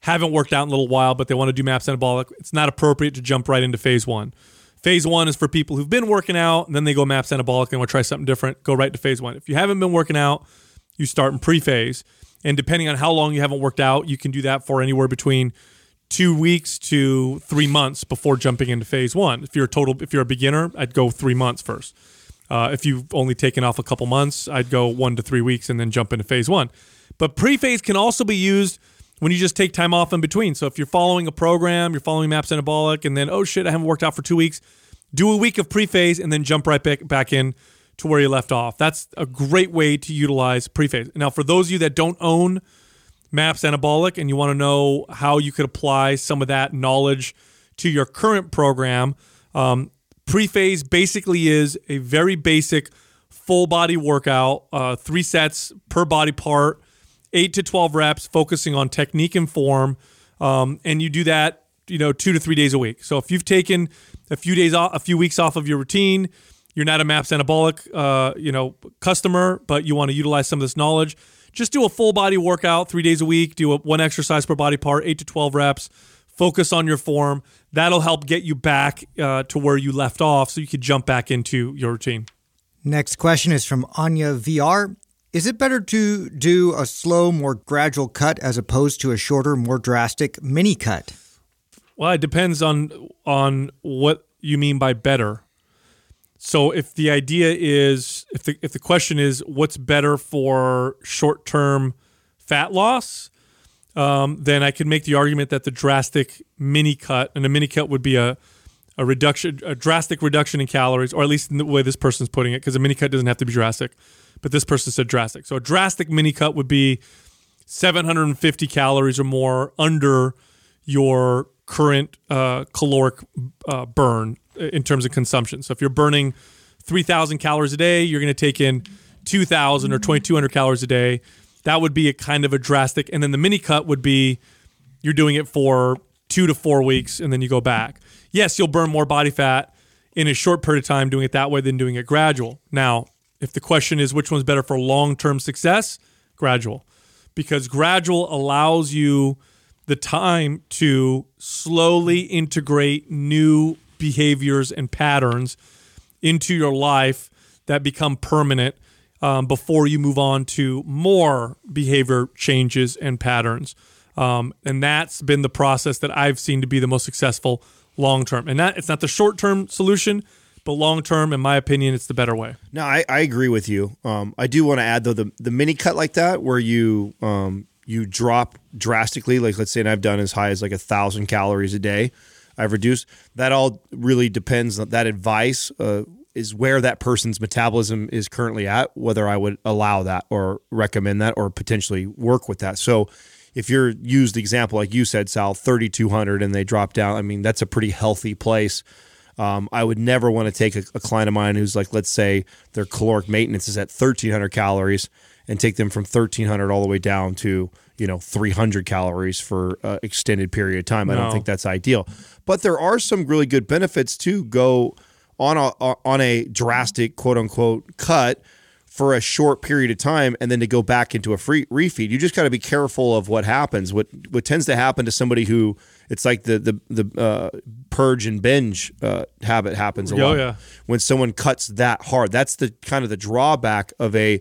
haven't worked out in a little while, but they want to do Maps Anabolic. It's not appropriate to jump right into phase one. Phase one is for people who've been working out, and then they go Maps Anabolic and want to try something different. Go right to phase one. If you haven't been working out, you start in pre-phase, and depending on how long you haven't worked out, you can do that for anywhere between two weeks to three months before jumping into phase one. If you're a total, if you're a beginner, I'd go three months first. Uh, if you've only taken off a couple months, I'd go one to three weeks and then jump into phase one. But pre-phase can also be used when you just take time off in between. So if you're following a program, you're following Maps Anabolic, and then oh shit, I haven't worked out for two weeks, do a week of pre-phase and then jump right back back in to where you left off. That's a great way to utilize pre-phase. Now, for those of you that don't own Maps Anabolic and you want to know how you could apply some of that knowledge to your current program, um, pre-phase basically is a very basic full body workout, uh, three sets per body part, eight to 12 reps, focusing on technique and form. Um, and you do that, you know, two to three days a week. So if you've taken a few days off, a few weeks off of your routine, you're not a MAPS anabolic, uh, you know, customer, but you want to utilize some of this knowledge. Just do a full body workout three days a week. Do a, one exercise per body part, eight to 12 reps. Focus on your form. That'll help get you back uh, to where you left off so you could jump back into your routine. Next question is from Anya VR. Is it better to do a slow, more gradual cut as opposed to a shorter, more drastic mini cut? Well, it depends on on what you mean by better. So if the idea is if the if the question is what's better for short term fat loss, um, then I could make the argument that the drastic mini cut and a mini cut would be a a reduction, a drastic reduction in calories, or at least in the way this person's putting it, because a mini cut doesn't have to be drastic, but this person said drastic. So a drastic mini cut would be 750 calories or more under your current uh, caloric uh, burn in terms of consumption. So if you're burning 3,000 calories a day, you're going to take in 2,000 or 2,200 calories a day. That would be a kind of a drastic. And then the mini cut would be you're doing it for two to four weeks and then you go back. Yes, you'll burn more body fat in a short period of time doing it that way than doing it gradual. Now, if the question is which one's better for long term success, gradual. Because gradual allows you the time to slowly integrate new behaviors and patterns into your life that become permanent um, before you move on to more behavior changes and patterns. Um, and that's been the process that I've seen to be the most successful long term. And that it's not the short term solution, but long term, in my opinion, it's the better way. No, I, I agree with you. Um, I do want to add though the the mini cut like that where you um, you drop drastically, like let's say, and I've done as high as like a thousand calories a day. I've reduced. That all really depends. on That advice uh, is where that person's metabolism is currently at. Whether I would allow that or recommend that or potentially work with that. So. If you're used the example like you said, Sal, 3,200 and they drop down, I mean, that's a pretty healthy place. Um, I would never want to take a, a client of mine who's like, let's say their caloric maintenance is at 1,300 calories and take them from 1,300 all the way down to, you know 300 calories for uh, extended period of time. I don't think that's ideal. But there are some really good benefits to go on a on a drastic quote unquote cut for a short period of time and then to go back into a free refeed. You just got to be careful of what happens. What what tends to happen to somebody who it's like the the the uh, purge and binge uh, habit happens a Oh, lot. yeah. When someone cuts that hard, that's the kind of the drawback of a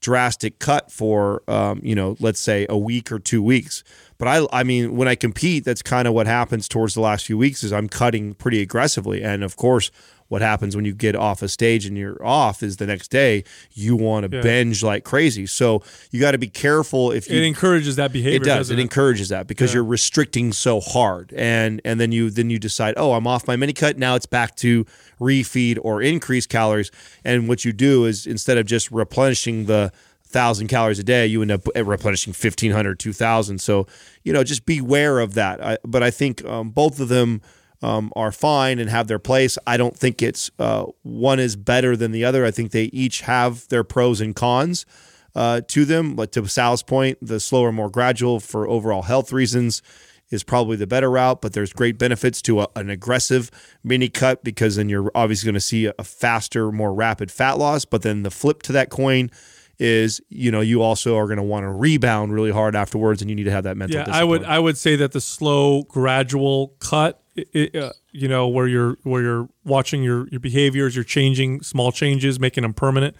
drastic cut for um, you know let's say a week or two weeks but i i mean when i compete that's kind of what happens towards the last few weeks is i'm cutting pretty aggressively and of course what happens when you get off a stage and you're off is the next day you want to Yeah. binge like crazy so you got to be careful if you It encourages that behavior. it does. doesn't It encourages that because Yeah. you're restricting so hard, and and then you then you decide, oh, I'm off my mini cut. Now it's back to refeed or increase calories. And what you do is instead of just replenishing the thousand calories a day, you end up replenishing 1500, 2000. So you know, just beware of that. I, but I think um, both of them. Um, are fine and have their place. I don't think it's uh, one is better than the other. I think they each have their pros and cons uh, to them. But to Sal's point, the slower, more gradual for overall health reasons is probably the better route. But there's great benefits to a, an aggressive mini cut because then you're obviously going to see a faster, more rapid fat loss. But then the flip to that coin is, you know, you also are going to want to rebound really hard afterwards, and you need to have that mental. Yeah, discipline. I would I would say that the slow, gradual cut, i- i- uh, you know, where you're where you're watching your your behaviors, you're changing small changes, making them permanent.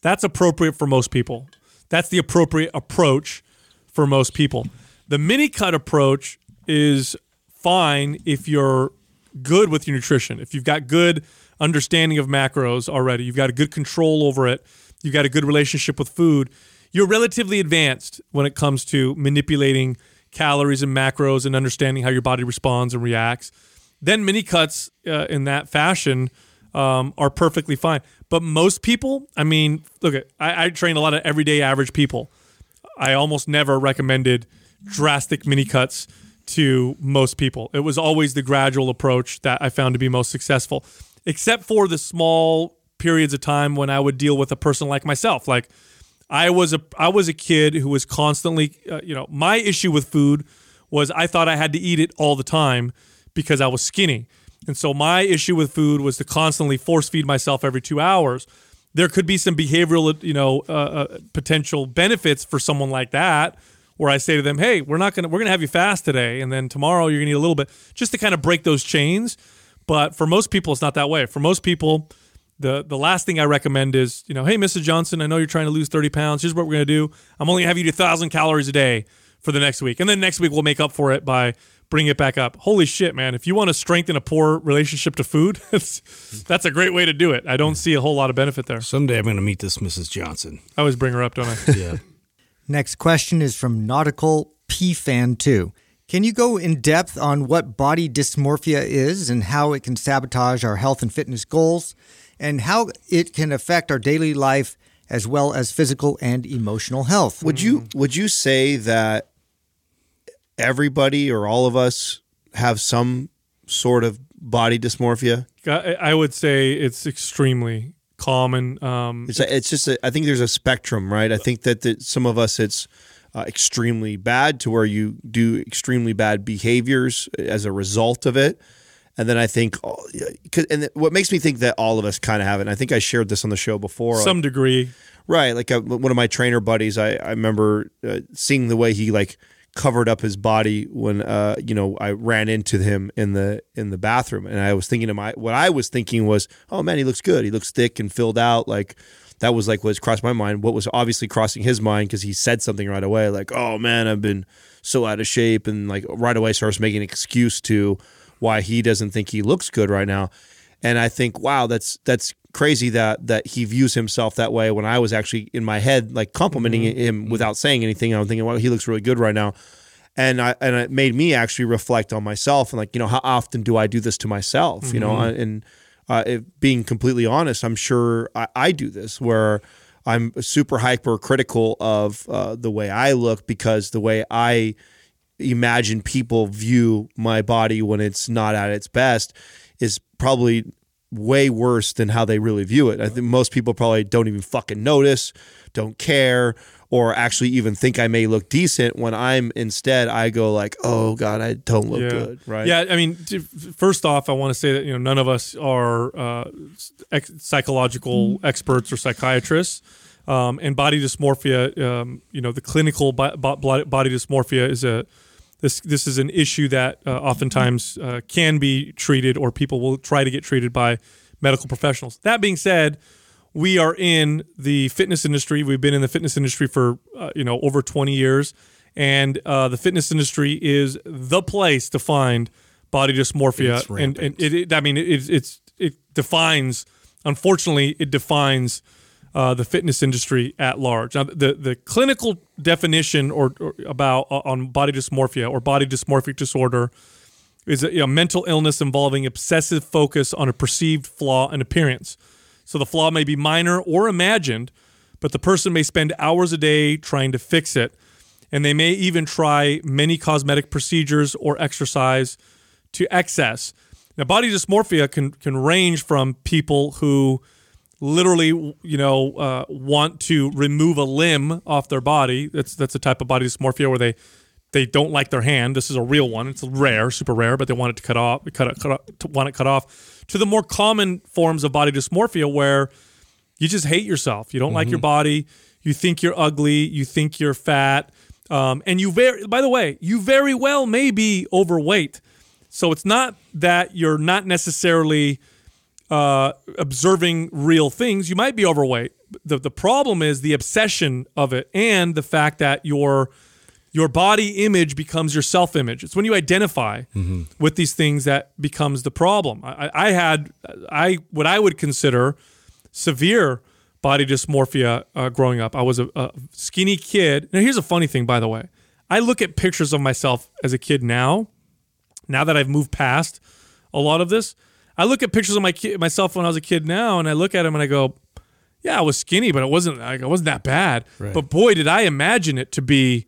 That's appropriate for most people. That's the appropriate approach for most people. The mini cut approach is fine if you're good with your nutrition. If you've got good understanding of macros already, you've got a good control over it, you've got a good relationship with food, you're relatively advanced when it comes to manipulating calories and macros and understanding how your body responds and reacts. Then mini cuts uh, in that fashion um, are perfectly fine. But most people, I mean, look I, I train a lot of everyday average people. I almost never recommended drastic mini cuts to most people. It was always the gradual approach that I found to be most successful, except for the small periods of time when I would deal with a person like myself. Like I was a I was a kid who was constantly, uh, you know, my issue with food was I thought I had to eat it all the time because I was skinny. And so my issue with food was to constantly force feed myself every 2 hours. There could be some behavioral, you know, uh, uh, potential benefits for someone like that where I say to them, "Hey, we're not to we're to have you fast today and then tomorrow you're to eat a little bit just to kind of break those chains." But for most people it's not that way. For most people, the the last thing I recommend is, you know, hey, Mrs. Johnson, I know you're trying to lose 30 pounds. Here's what we're going to do. I'm only going to have you eat 1,000 calories a day for the next week. And then next week we'll make up for it by bringing it back up. Holy shit, man. If you want to strengthen a poor relationship to food, that's, that's a great way to do it. I don't see a whole lot of benefit there. Someday I'm going to meet this Mrs. Johnson. I always bring her up, don't I? Yeah. Next question is from Nautical P Fan 2. Can you go in depth on what body dysmorphia is and how it can sabotage our health and fitness goals and how it can affect our daily life as well as physical and emotional health? Would you would you say that everybody or all of us have some sort of body dysmorphia? I, I would say it's extremely common. Um, It's it's just a, I think there's a spectrum, right? I think that the, some of us it's uh, extremely bad to where you do extremely bad behaviors as a result of it. And then I think, 'cause- and what makes me think that all of us kind of have it. And I think I shared this on the show before. like- some degree. Right, like uh one of my trainer buddies, I, I remember uh, seeing the way he like covered up his body when uh you know I ran into him in the in the bathroom, and I was thinking to my what I was thinking was, oh man, he looks good. He looks thick and filled out. Like that was like what's crossed my mind. What was obviously crossing his mind because he said something right away, like, oh man, I've been so out of shape, and like right away starts making an excuse to why he doesn't think he looks good right now. And I think, wow, that's that's crazy that that he views himself that way. When I was actually in my head, like complimenting him without saying anything, I'm thinking, wow, he looks really good right now. And I and it made me actually reflect on myself and like, you know, how often do I do this to myself? You know, and uh, if being completely honest, I'm sure I, I do this where I'm super hyper critical of uh, the way I look because the way I imagine people view my body when it's not at its best is probably way worse than how they really view it. I think most people probably don't even fucking notice, don't care, or actually even think I may look decent when I'm instead I go like, oh god, I don't look yeah. good, right? Yeah, I mean, first off, I want to say that you know none of us are uh, ex- psychological experts or psychiatrists. Um, and body dysmorphia, um, you know, the clinical bo- bo- body dysmorphia is a this this is an issue that uh, oftentimes uh, can be treated, or people will try to get treated by medical professionals. That being said, we are in the fitness industry. We've been in the fitness industry for uh, you know over twenty years, and uh, the fitness industry is the place to find body dysmorphia. It's and, and it, it, I mean, it, it's it defines. Unfortunately, it defines uh, the fitness industry at large. Now, the the clinical definition or, or about uh, on body dysmorphia or body dysmorphic disorder is a you know, mental illness involving obsessive focus on a perceived flaw in appearance. So the flaw may be minor or imagined, but the person may spend hours a day trying to fix it, and they may even try many cosmetic procedures or exercise to excess. Now, body dysmorphia can can range from people who literally, you know, uh, want to remove a limb off their body. That's that's a type of body dysmorphia where they they don't like their hand. This is a real one. It's rare, super rare, but they want it to cut off, cut it, cut off, to want it cut off. To the more common forms of body dysmorphia, where you just hate yourself. You don't like your body. You think you're ugly. You think you're fat. Um, and you very, by the way, you very well may be overweight. So it's not that you're not necessarily uh, observing real things. You might be overweight. The the problem is the obsession of it and the fact that your your body image becomes your self image. It's when you identify with these things that becomes the problem. I, I had I what I would consider severe body dysmorphia uh, growing up. I was a, a skinny kid. Now here's a funny thing, by the way. I look at pictures of myself as a kid now. Now that I've moved past a lot of this, I look at pictures of my kid, myself when I was a kid now, and I look at them and I go, "Yeah, I was skinny, but it wasn't like it wasn't that bad." But boy, did I imagine it to be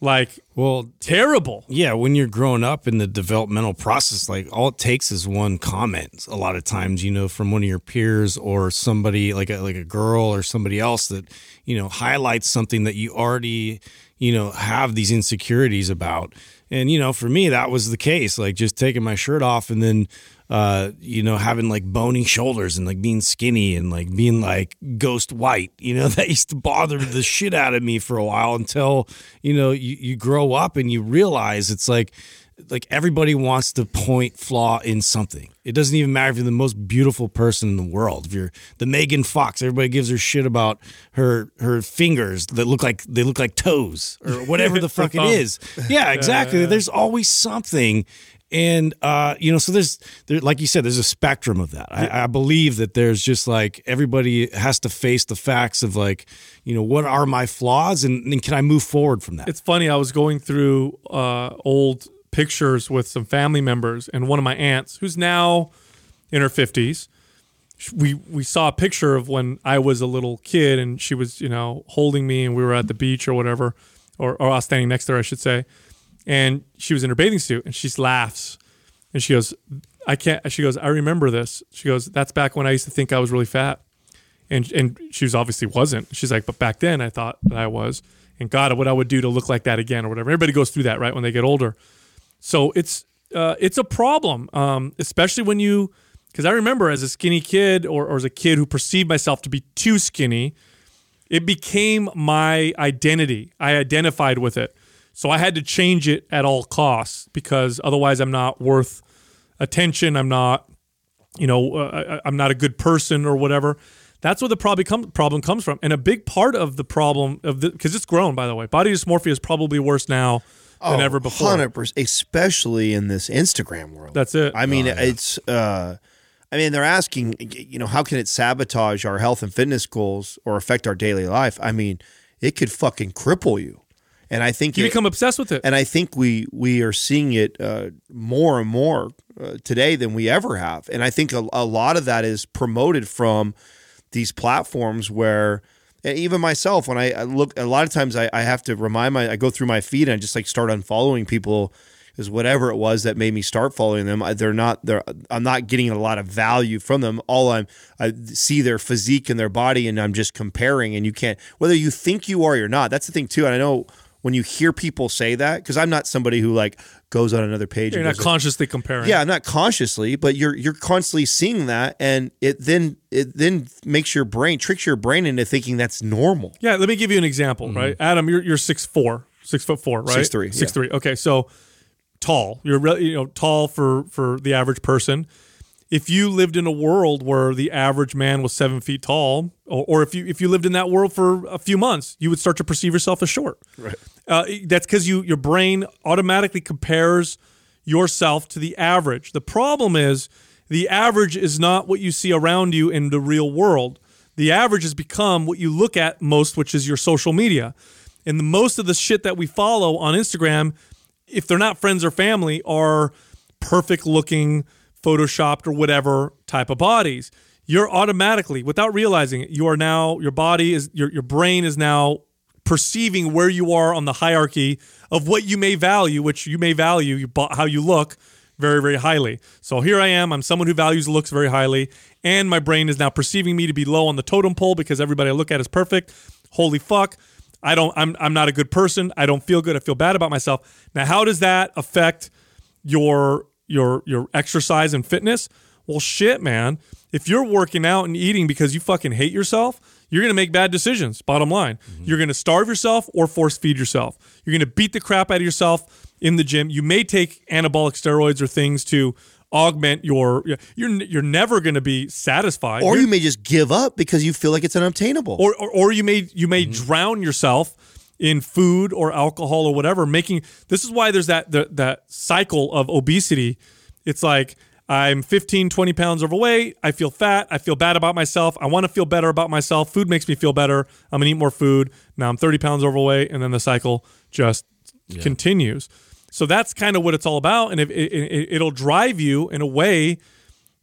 like Well, terrible. yeah, when you're growing up in the developmental process, like all it takes is one comment. A lot of times, you know, from one of your peers or somebody like a, like a girl or somebody else that you know highlights something that you already you know have these insecurities about. And you know, for me, that was the case. Like just taking my shirt off and then uh, you know, having like bony shoulders and like being skinny and like being like ghost white, you know, that used to bother the shit out of me for a while until, you know, you, you grow up and you realize it's like, like everybody wants to point flaw in something. It doesn't even matter if you're the most beautiful person in the world. If you're the Megan Fox, everybody gives her shit about her her fingers that look like they look like toes or whatever the fuck it is. Yeah, exactly. There's always something and uh, you know, so there's there, like you said, there's a spectrum of that. I, I believe that there's just like everybody has to face the facts of like, you know, what are my flaws, and, and can I move forward from that? It's funny. I was going through uh, old pictures with some family members, and one of my aunts, who's now in her fifties, we we saw a picture of when I was a little kid, and she was you know holding me, and we were at the beach or whatever, or or I was standing next to her, I should say, and she was in her bathing suit, and she laughs, and she goes, "I can't." She goes, "I remember this." She goes, "That's back when I used to think I was really fat." and and she was obviously wasn't. She's like, but back then I thought that I was, and God, what I would do to look like that again or whatever. Everybody goes through that right when they get older, so it's uh, it's a problem, um, especially when you because I remember as a skinny kid or, or as a kid who perceived myself to be too skinny, it became my identity. I identified with it, so I had to change it at all costs because otherwise I'm not worth attention. I'm not you know, uh, I- I'm not a good person or whatever. That's where the problem come, problem comes from. And a big part of the problem of the because it's grown by the way. Body dysmorphia is probably worse now than ever before. 100%, especially in this Instagram world. That's it. I mean, it's. Uh, I mean, they're asking, you know, how can it sabotage our health and fitness goals or affect our daily life? I mean, it could fucking cripple you. And I think you it- become obsessed with it. and I think we we are seeing it uh, more and more uh, today than we ever have. And I think a, a lot of that is promoted from these platforms where. and Even myself, when I, I look, a lot of times I, I have to remind my, I go through my feed and I just like start unfollowing people is whatever it was that made me start following them. I, they're not they're I'm not getting a lot of value from them. All I'm I see their physique and their body, and I'm just comparing. And you can't whether you think you are or not. That's the thing too. And I know when you hear people say that because I'm not somebody who like goes on another page. You're and not consciously comparing. yeah, I'm not consciously, but you're you're constantly seeing that, and it then it then makes your brain tricks your brain into thinking that's normal. Yeah, let me give you an example, mm-hmm. right? Adam, you're you're six four, six foot four, right? 6'3", six yeah. three. Okay, so tall. You're re- you know tall for for the average person. If you lived in a world where the average man was seven feet tall, or, or if you if you lived in that world for a few months, you would start to perceive yourself as short. Right. Uh, that's because you your brain automatically compares yourself to the average. The problem is the average is not what you see around you in the real world. The average has become what you look at most, which is your social media. And the most of the shit that we follow on Instagram, if they're not friends or family, are perfect looking, photoshopped or whatever type of bodies. You're automatically, without realizing it, you are now your body is your your brain is now perceiving where you are on the hierarchy of what you may value, which you may value how you look very, very highly. So here I am. I'm someone who values looks very highly, and my brain is now perceiving me to be low on the totem pole because everybody I look at is perfect. Holy fuck. I don't I'm I'm not a good person. I don't feel good. I feel bad about myself. Now, how does that affect your your your exercise and fitness? Well, shit, man. If you're working out and eating because you fucking hate yourself, you're going to make bad decisions. Bottom line, mm-hmm. you're going to starve yourself or force feed yourself. You're going to beat the crap out of yourself in the gym. You may take anabolic steroids or things to augment your. You're you're never going to be satisfied. Or You're- you may just give up because you feel like it's unobtainable. or, or or you may you may mm-hmm. drown yourself in food or alcohol or whatever making this is why there's that that, that cycle of obesity. It's like i'm 15 20 pounds overweight. I feel fat. I feel bad about myself. I want to feel better about myself. Food makes me feel better. I'm gonna eat more food. Now i'm 30 pounds overweight and then the cycle just continues. So that's kind of what it's all about and if it, it, it'll drive you in a way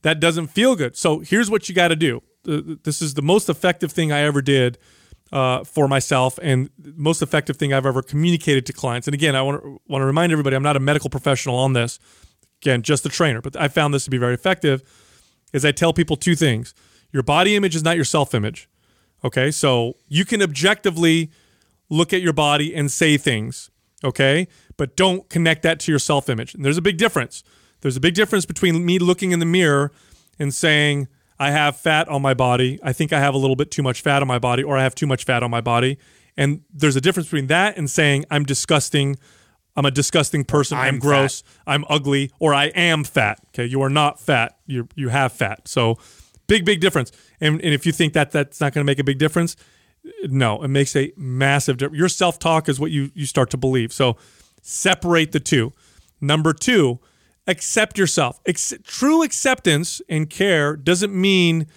that doesn't feel good. So here's what you got to do. This is the most effective thing I ever did uh, for myself, and most effective thing I've ever communicated to clients. And again, I want to want to remind everybody, I'm not a medical professional on this. Again, just a trainer, but I found this to be very effective. Is I tell people two things: your body image is not your self image. Okay, so you can objectively look at your body and say things, okay? But don't connect that to your self image. And there's a big difference. There's a big difference between me looking in the mirror and saying, I have fat on my body. I think I have a little bit too much fat on my body, or I have too much fat on my body. And there's a difference between that and saying, I'm disgusting. I'm a disgusting person. I'm, I'm gross. I'm ugly, or I am fat. Okay, you are not fat. You you have fat. So big big difference. And and if you think that that's not going to make a big difference, no, it makes a massive difference. Your self talk is what you you start to believe. So separate the two. Number two, accept yourself. Ex- true acceptance and care doesn't mean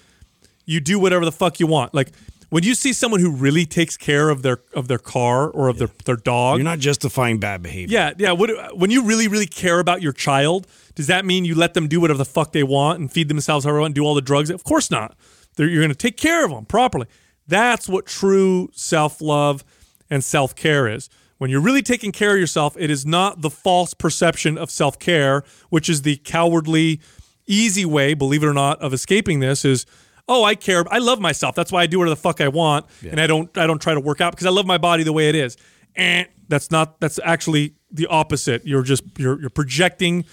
you do whatever the fuck you want. Like when you see someone who really takes care of their of their car or of their their dog, You're not justifying bad behavior. yeah, yeah. What, when you really, really care about your child, does that mean you let them do whatever the fuck they want and feed themselves however they want and do all the drugs? Of course not. They're, you're going to take care of them properly. That's what true self love and self care is. When you're really taking care of yourself, it is not the false perception of self care, which is the cowardly, easy way, believe it or not, of escaping this. Is oh, I care, I love myself. That's why I do whatever the fuck I want, and I don't, I don't try to work out because I love my body the way it is. And that's not. That's actually the opposite. You're just you're you're projecting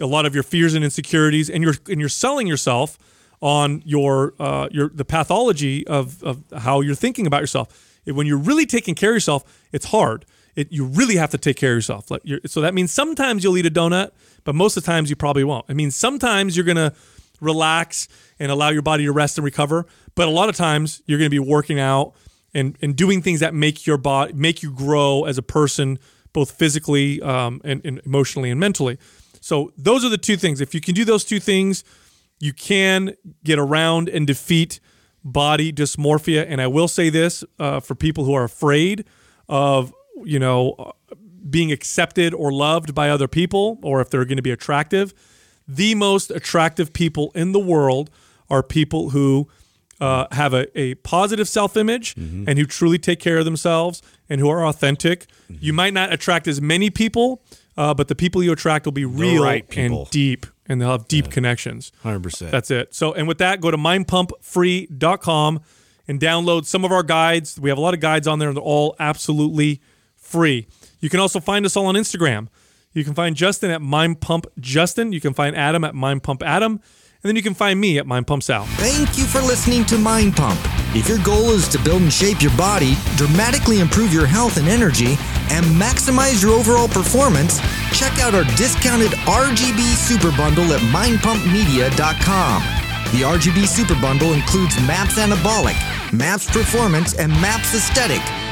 a lot of your fears and insecurities, and you're and you're selling yourself on your uh, your the pathology of of how you're thinking about yourself. When you're really taking care of yourself, it's hard. It, you really have to take care of yourself. Like so that means sometimes you'll eat a donut, but most of the times you probably won't. It means sometimes you're gonna relax and allow your body to rest and recover, but a lot of times you're gonna be working out and and doing things that make your body make you grow as a person, both physically um, and, and emotionally and mentally. So those are the two things. If you can do those two things, you can get around and defeat body dysmorphia. And I will say this uh, for people who are afraid of, you know, being accepted or loved by other people, or if they're going to be attractive, the most attractive people in the world are people who uh, have a, a positive self image Mm-hmm. and who truly take care of themselves and who are authentic. You might not attract as many people uh, but the people you attract will be real right and deep, and they'll have deep connections. 100%. That's it. So, and with that, go to mindpumpfree.com and download some of our guides. We have a lot of guides on there, and they're all absolutely free. You can also find us all on Instagram. You can find Justin at Mind Pump Justin. You can find Adam at Mind Pump Adam. And then you can find me at mindpumpsal. Thank you for listening to Mind Pump. If your goal is to build and shape your body, dramatically improve your health and energy, and maximize your overall performance, check out our discounted RGB Super Bundle at mindpumpmedia.com. The RGB Super Bundle includes MAPS Anabolic, MAPS Performance, and MAPS Aesthetic.